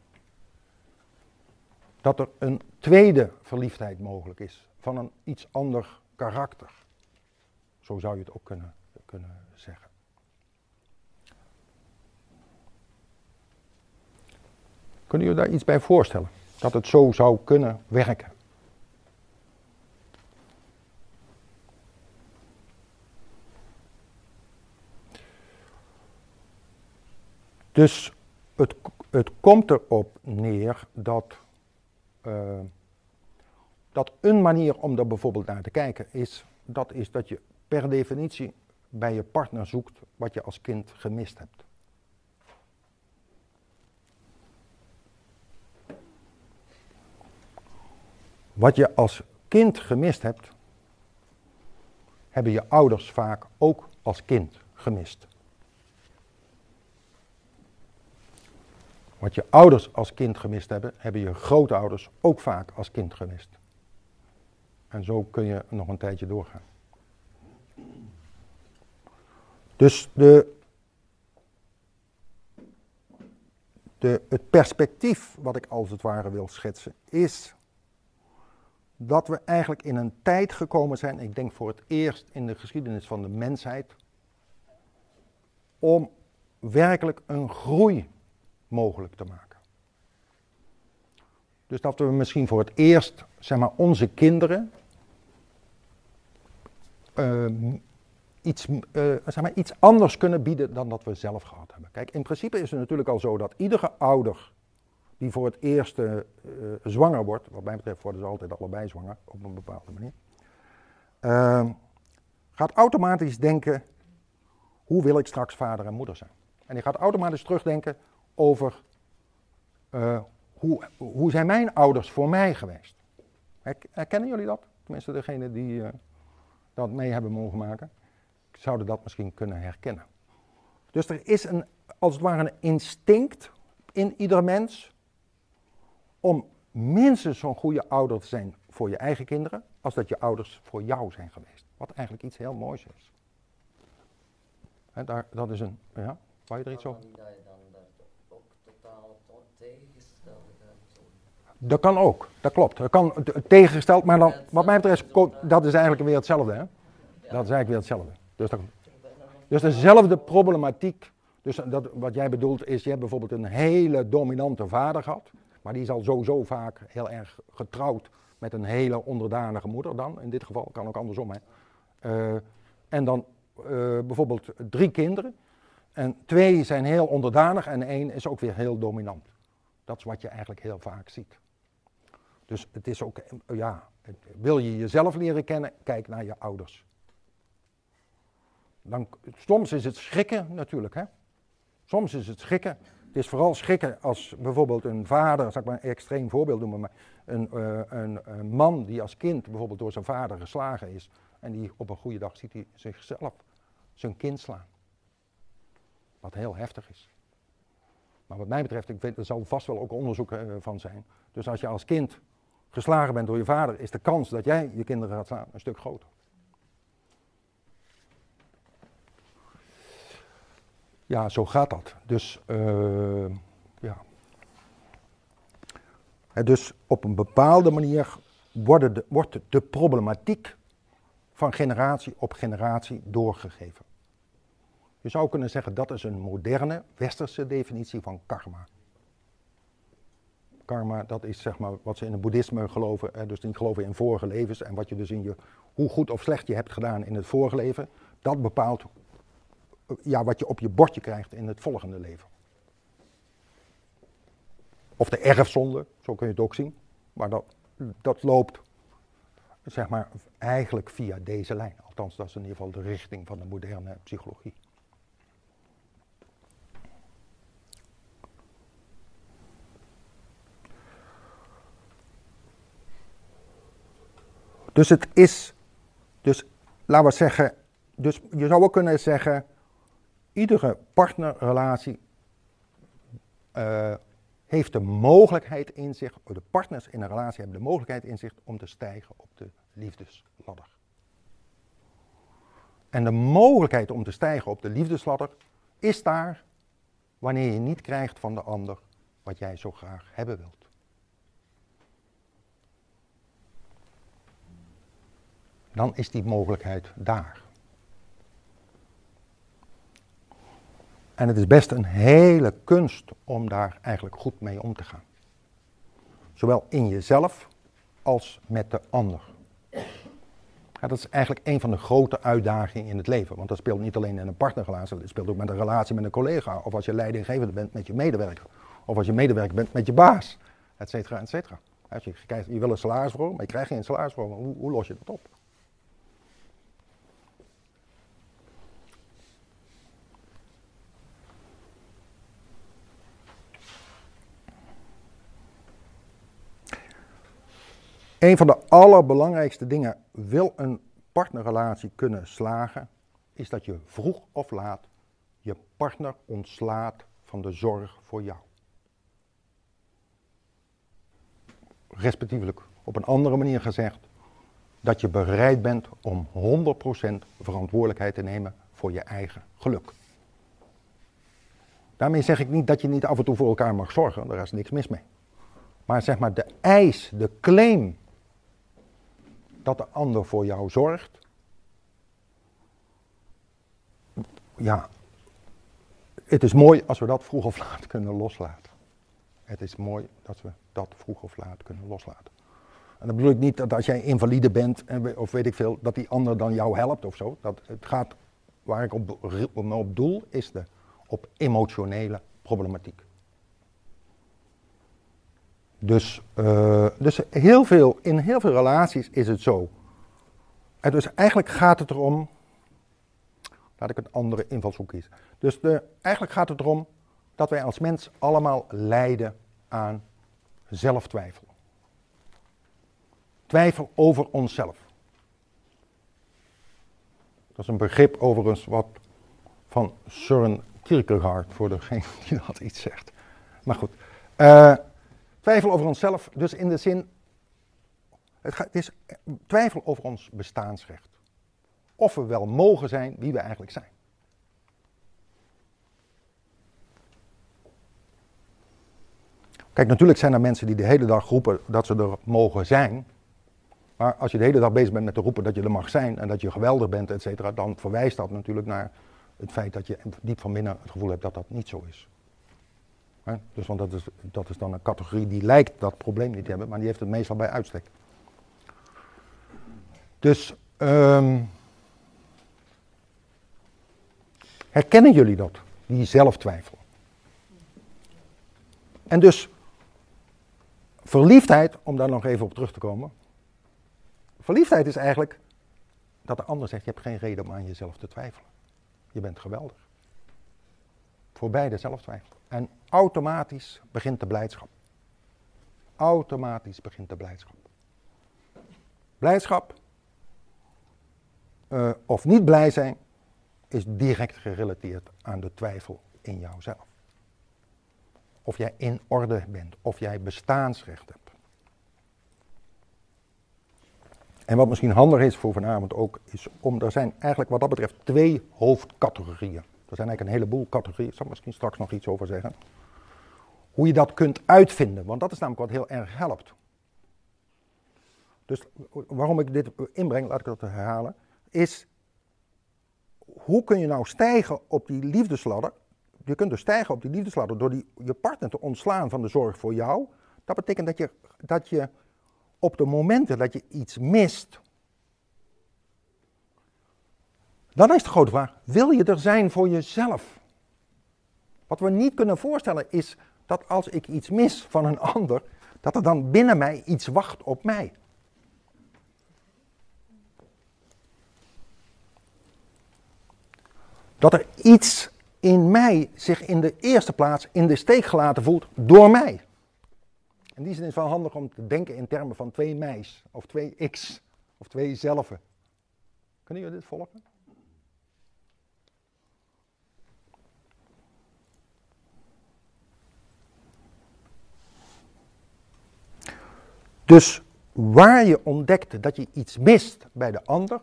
Dat er een tweede verliefdheid mogelijk is, van een iets ander karakter. Zo zou je het ook kunnen, kunnen zeggen. Kunnen jullie daar iets bij voorstellen? Dat het zo zou kunnen werken? Dus het, het komt erop neer dat, uh, dat een manier om er bijvoorbeeld naar te kijken is, dat is dat je per definitie bij je partner zoekt wat je als kind gemist hebt. Wat je als kind gemist hebt, hebben je ouders vaak ook als kind gemist. Wat je ouders als kind gemist hebben, hebben je grootouders ook vaak als kind gemist. En zo kun je nog een tijdje doorgaan. Dus de, de, het perspectief wat ik als het ware wil schetsen is dat we eigenlijk in een tijd gekomen zijn, ik denk voor het eerst in de geschiedenis van de mensheid, om werkelijk een groei mogelijk te maken. Dus dat we misschien voor het eerst, zeg maar, onze kinderen uh, iets, uh, zeg maar, iets anders kunnen bieden dan dat we zelf gehad hebben. Kijk, in principe is het natuurlijk al zo dat iedere ouder die voor het eerst uh, zwanger wordt, wat mij betreft worden ze altijd allebei zwanger op een bepaalde manier, uh, gaat automatisch denken, hoe wil ik straks vader en moeder zijn? En die gaat automatisch terugdenken over uh, hoe, hoe zijn mijn ouders voor mij geweest? Herkennen jullie dat? Tenminste, degene die dat mee hebben mogen maken, zouden dat misschien kunnen herkennen. Dus er is een als het ware een instinct in iedere mens om minstens zo'n goede ouder te zijn voor je eigen kinderen als dat je ouders voor jou zijn geweest. Wat eigenlijk iets heel moois is. Hè, daar, dat is een, ja, wou je er iets over? Kan dat je dan daar ook totaal to- tegengestelde gaat doen? Dat kan ook, dat klopt. Dat kan tegengesteld, maar dan, wat mij betreft, dat is eigenlijk weer hetzelfde. Hè? Dat is eigenlijk weer hetzelfde. Dus, dat, dus dezelfde problematiek. Dus dat, wat jij bedoelt is, je hebt bijvoorbeeld een hele dominante vader gehad. Maar die is al sowieso vaak heel erg getrouwd met een hele onderdanige moeder dan. In dit geval, kan ook andersom. Hè. Eh, en dan eh, bijvoorbeeld drie kinderen. En twee zijn heel onderdanig en één is ook weer heel dominant. Dat is wat je eigenlijk heel vaak ziet. Dus het is ook, ja, wil je jezelf leren kennen, kijk naar je ouders. Dan, soms is het schrikken natuurlijk, hè. Soms is het schrikken. Het is vooral schrikken als bijvoorbeeld een vader, zal ik maar een extreem voorbeeld noemen, maar een, eh, een, een man die als kind bijvoorbeeld door zijn vader geslagen is en die op een goede dag ziet hij zichzelf zijn kind slaan. Wat heel heftig is. Maar wat mij betreft, ik weet, er zal vast wel ook onderzoek eh, van zijn. Dus als je als kind geslagen bent door je vader, is de kans dat jij je kinderen gaat slaan een stuk groter. Ja, zo gaat dat. Dus, eh, ja. Dus op een bepaalde manier de, wordt de problematiek van generatie op generatie doorgegeven. Je zou kunnen zeggen dat is een moderne westerse definitie van karma. Karma, dat is zeg maar wat ze in het boeddhisme geloven, dus die geloven in vorige levens en wat je dus in je, hoe goed of slecht je hebt gedaan in het vorige leven, dat bepaalt eh, ja, wat je op je bordje krijgt in het volgende leven. Of de erfzonde, zo kun je het ook zien, maar dat, dat loopt zeg maar eigenlijk via deze lijn. Althans, dat is in ieder geval de richting van de moderne psychologie. Dus het is, dus laten we zeggen, dus je zou ook kunnen zeggen, iedere partnerrelatie eh, heeft de mogelijkheid in zich, de partners in een relatie hebben de mogelijkheid in zich om te stijgen op de liefdesladder. En de mogelijkheid om te stijgen op de liefdesladder is daar wanneer je niet krijgt van de ander wat jij zo graag hebben wilt. Dan is die mogelijkheid daar. En het is best een hele kunst om daar eigenlijk goed mee om te gaan. Zowel in jezelf als met de ander. Dat is eigenlijk een van de grote uitdagingen in het leven. Want dat speelt niet alleen in een partnerrelatie, dat speelt ook met een relatie met een collega. Of als je leidinggevende bent met je medewerker. Of als je medewerker bent met je baas. Et cetera, et cetera. Als je, je wil een salarisverhoging, maar je krijgt geen salarisverhoging. Hoe, hoe los je dat op? Een van de allerbelangrijkste dingen, wil een partnerrelatie kunnen slagen, is dat je vroeg of laat je partner ontslaat van de zorg voor jou. Respectievelijk op een andere manier gezegd, dat je bereid bent om 100% verantwoordelijkheid te nemen voor je eigen geluk. Daarmee zeg ik niet dat je niet af en toe voor elkaar mag zorgen, daar is niks mis mee. Maar zeg maar de eis, de claim dat de ander voor jou zorgt. Ja, het is mooi als we dat vroeg of laat kunnen loslaten. Het is mooi dat we dat vroeg of laat kunnen loslaten. En dan bedoel ik niet dat als jij invalide bent, of weet ik veel, dat die ander dan jou helpt of zo. Dat, het gaat, waar ik op, op doel, is de op emotionele problematiek. Dus, eh, dus heel veel, in heel veel relaties is het zo. En dus eigenlijk gaat het erom. Laat ik een andere invalshoek kiezen. Dus de, eigenlijk gaat het erom dat wij als mens allemaal lijden aan zelftwijfel. Twijfel over onszelf. Dat is een begrip overigens wat van Søren Kierkegaard, voor degene die dat iets zegt. Maar goed. Eh, twijfel over onszelf, dus in de zin. Het, is twijfel over ons bestaansrecht. Of we wel mogen zijn wie we eigenlijk zijn. Kijk, natuurlijk zijn er mensen die de hele dag roepen dat ze er mogen zijn. Maar als je de hele dag bezig bent met te roepen dat je er mag zijn en dat je geweldig bent, et cetera, dan verwijst dat natuurlijk naar het feit dat je diep van binnen het gevoel hebt dat dat niet zo is. Dus want dat is, dat is dan een categorie die lijkt dat probleem niet te hebben, maar die heeft het meestal bij uitstek. Dus ehm, herkennen jullie dat, die zelftwijfel? En dus verliefdheid, om daar nog even op terug te komen. Verliefdheid is eigenlijk dat de ander zegt: Je hebt geen reden om aan jezelf te twijfelen. Je bent geweldig. Voor beide zelftwijfel. En automatisch begint de blijdschap. Automatisch begint de blijdschap. Blijdschap uh, of niet blij zijn is direct gerelateerd aan de twijfel in jouzelf. Of jij in orde bent, of jij bestaansrecht hebt. En wat misschien handig is voor vanavond ook, is om, er zijn eigenlijk wat dat betreft twee hoofdcategorieën. Er zijn eigenlijk een heleboel categorieën, ik zal misschien straks nog iets over zeggen. Hoe je dat kunt uitvinden, want dat is namelijk wat heel erg helpt. Dus waarom ik dit inbreng, laat ik dat herhalen, is hoe kun je nou stijgen op die liefdesladder? Je kunt dus stijgen op die liefdesladder door die, je partner te ontslaan van de zorg voor jou. Dat betekent dat je, dat je op de momenten dat je iets mist, dan is de grote vraag, wil je er zijn voor jezelf? Wat we niet kunnen voorstellen is dat als ik iets mis van een ander, dat er dan binnen mij iets wacht op mij. Dat er iets in mij zich in de eerste plaats in de steek gelaten voelt door mij. In die zin is het wel handig om te denken in termen van twee mijs, of twee x, of twee zelven. Kunnen jullie dit volgen? Dus waar je ontdekt dat je iets mist bij de ander,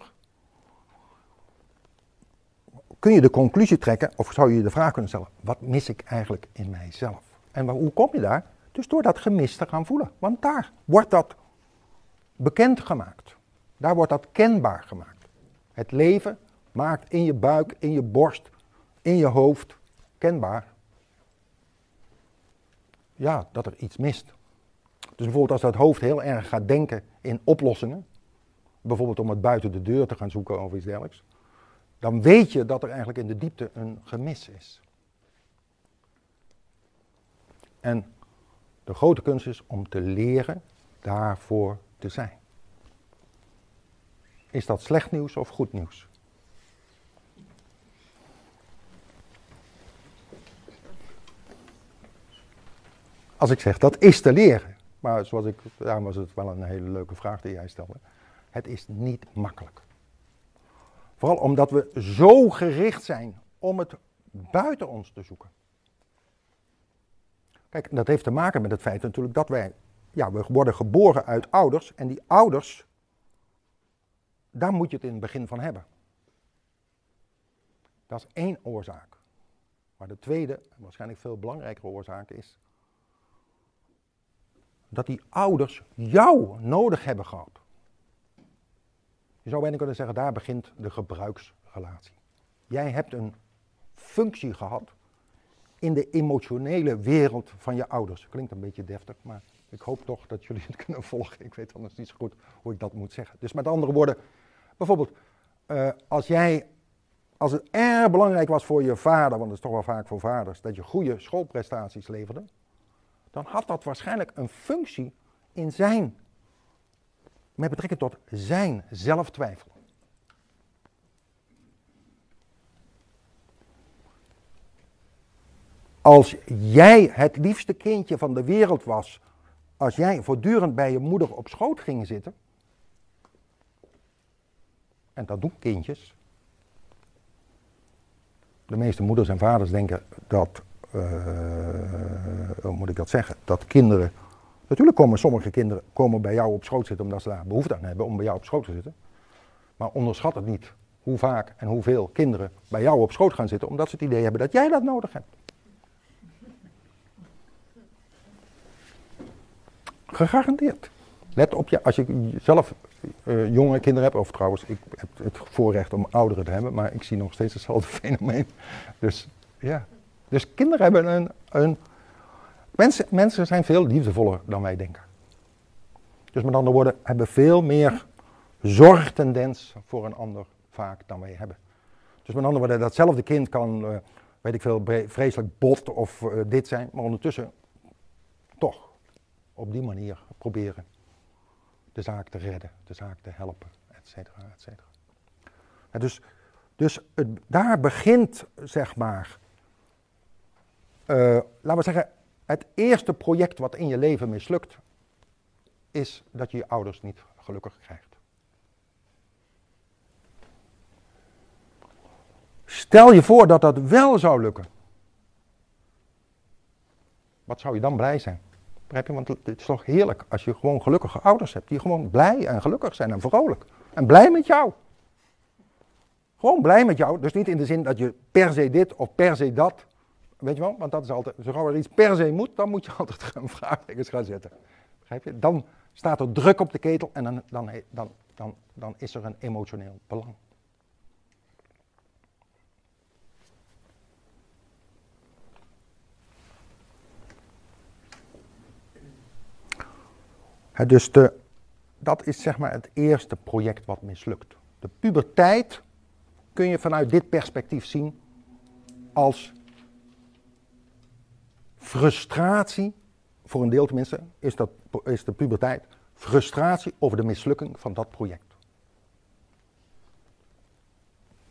kun je de conclusie trekken, of zou je de vraag kunnen stellen, wat mis ik eigenlijk in mijzelf? En hoe kom je daar? Dus door dat gemis te gaan voelen. Want daar wordt dat bekendgemaakt. Daar wordt dat kenbaar gemaakt. Het leven maakt in je buik, in je borst, in je hoofd kenbaar. Ja, dat er iets mist. Dus bijvoorbeeld als dat hoofd heel erg gaat denken in oplossingen, bijvoorbeeld om het buiten de deur te gaan zoeken of iets dergelijks, dan weet je dat er eigenlijk in de diepte een gemis is. En de grote kunst is om te leren daarvoor te zijn. Is dat slecht nieuws of goed nieuws? Als ik zeg dat is te leren, maar zoals ik, daarom was het wel een hele leuke vraag die jij stelde. Het is niet makkelijk. Vooral omdat we zo gericht zijn om het buiten ons te zoeken. Kijk, dat heeft te maken met het feit natuurlijk dat wij, ja, we worden geboren uit ouders en die ouders, daar moet je het in het begin van hebben. Dat is één oorzaak. Maar de tweede, waarschijnlijk veel belangrijkere oorzaak is, dat die ouders jou nodig hebben gehad. Je zou bijna kunnen zeggen, daar begint de gebruiksrelatie. Jij hebt een functie gehad in de emotionele wereld van je ouders. Klinkt een beetje deftig, maar ik hoop toch dat jullie het kunnen volgen. Ik weet anders niet zo goed hoe ik dat moet zeggen. Dus met andere woorden, bijvoorbeeld, uh, als jij, als het erg belangrijk was voor je vader, want dat is toch wel vaak voor vaders, dat je goede schoolprestaties leverde, dan had dat waarschijnlijk een functie in zijn, met betrekking tot zijn zelftwijfel. Als jij het liefste kindje van de wereld was, als jij voortdurend bij je moeder op schoot ging zitten, en dat doen kindjes, de meeste moeders en vaders denken dat, hoe moet ik dat zeggen, dat kinderen, natuurlijk komen sommige kinderen komen bij jou op schoot zitten omdat ze daar behoefte aan hebben om bij jou op schoot te zitten. Maar onderschat het niet hoe vaak en hoeveel kinderen bij jou op schoot gaan zitten omdat ze het idee hebben dat jij dat nodig hebt. Gegarandeerd. Let op je, als je zelf eh, jonge kinderen hebt, of trouwens, ik heb het voorrecht om ouderen te hebben, maar ik zie nog steeds hetzelfde fenomeen. Dus ja. Dus kinderen hebben een. een mensen, mensen zijn veel liefdevoller dan wij denken. Dus met andere woorden, hebben veel meer zorgtendens voor een ander vaak dan wij hebben. Dus met andere woorden, datzelfde kind kan, uh, weet ik veel, vreselijk bot of uh, dit zijn, maar ondertussen toch op die manier proberen de zaak te redden, de zaak te helpen, et cetera, et cetera. dus dus het, daar begint, zeg maar, uh, laten we zeggen, het eerste project wat in je leven mislukt, is dat je je ouders niet gelukkig krijgt. Stel je voor dat dat wel zou lukken. Wat zou je dan blij zijn? Je? Want het is toch heerlijk als je gewoon gelukkige ouders hebt die gewoon blij en gelukkig zijn en vrolijk. En blij met jou. Gewoon blij met jou. Dus niet in de zin dat je per se dit of per se dat. Weet je wel? Want dat is altijd, zo gauw er iets per se moet, dan moet je altijd gaan vraagtekens gaan zetten. Begrijp je? Dan staat er druk op de ketel en dan, dan, dan, dan, dan is er een emotioneel belang. dus de, dat is zeg maar het eerste project wat mislukt. De puberteit kun je vanuit dit perspectief zien als frustratie, voor een deel tenminste, is, dat, is de puberteit frustratie over de mislukking van dat project.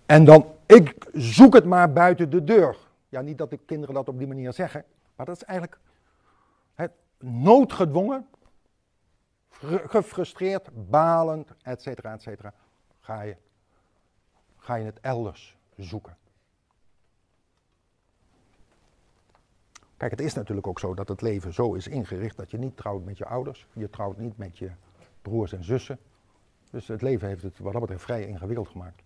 En dan, ik zoek het maar buiten de deur. Ja, niet dat de kinderen dat op die manier zeggen, maar dat is eigenlijk noodgedwongen gefrustreerd, balend, et cetera, et cetera, ga je, ga je het elders zoeken. Kijk, het is natuurlijk ook zo dat het leven zo is ingericht dat je niet trouwt met je ouders, je trouwt niet met je broers en zussen. Dus het leven heeft het wat dat betreft vrij ingewikkeld gemaakt.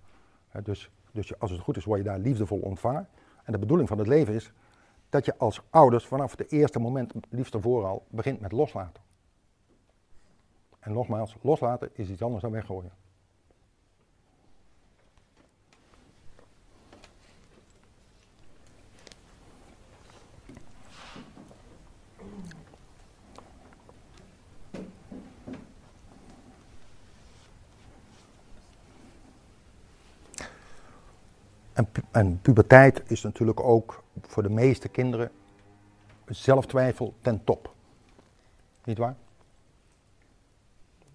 Dus, dus als het goed is, word je daar liefdevol ontvangen. En de bedoeling van het leven is dat je als ouders vanaf het eerste moment, liefst ervoor al, begint met loslaten. En nogmaals, loslaten is iets anders dan weggooien. En, en, puberteit is natuurlijk ook voor de meeste kinderen zelftwijfel ten top. Niet waar?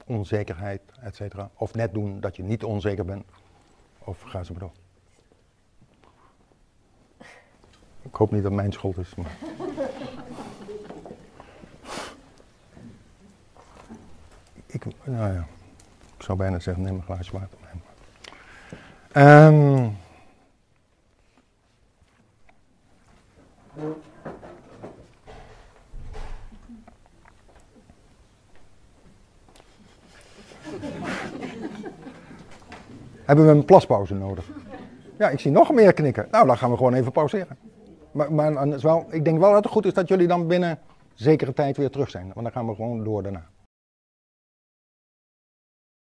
onzekerheid, et cetera. Of net doen dat je niet onzeker bent. Of ga ze maar door. Ik hoop niet dat mijn schuld is. Maar... ik, nou ja, ik zou bijna zeggen, neem een glaasje water. Um, hebben we een plaspauze nodig. Ja, ik zie nog meer knikken. Nou, dan gaan we gewoon even pauzeren. Maar, maar wel, ik denk wel dat het goed is dat jullie dan binnen zekere tijd weer terug zijn. Want dan gaan we gewoon door daarna.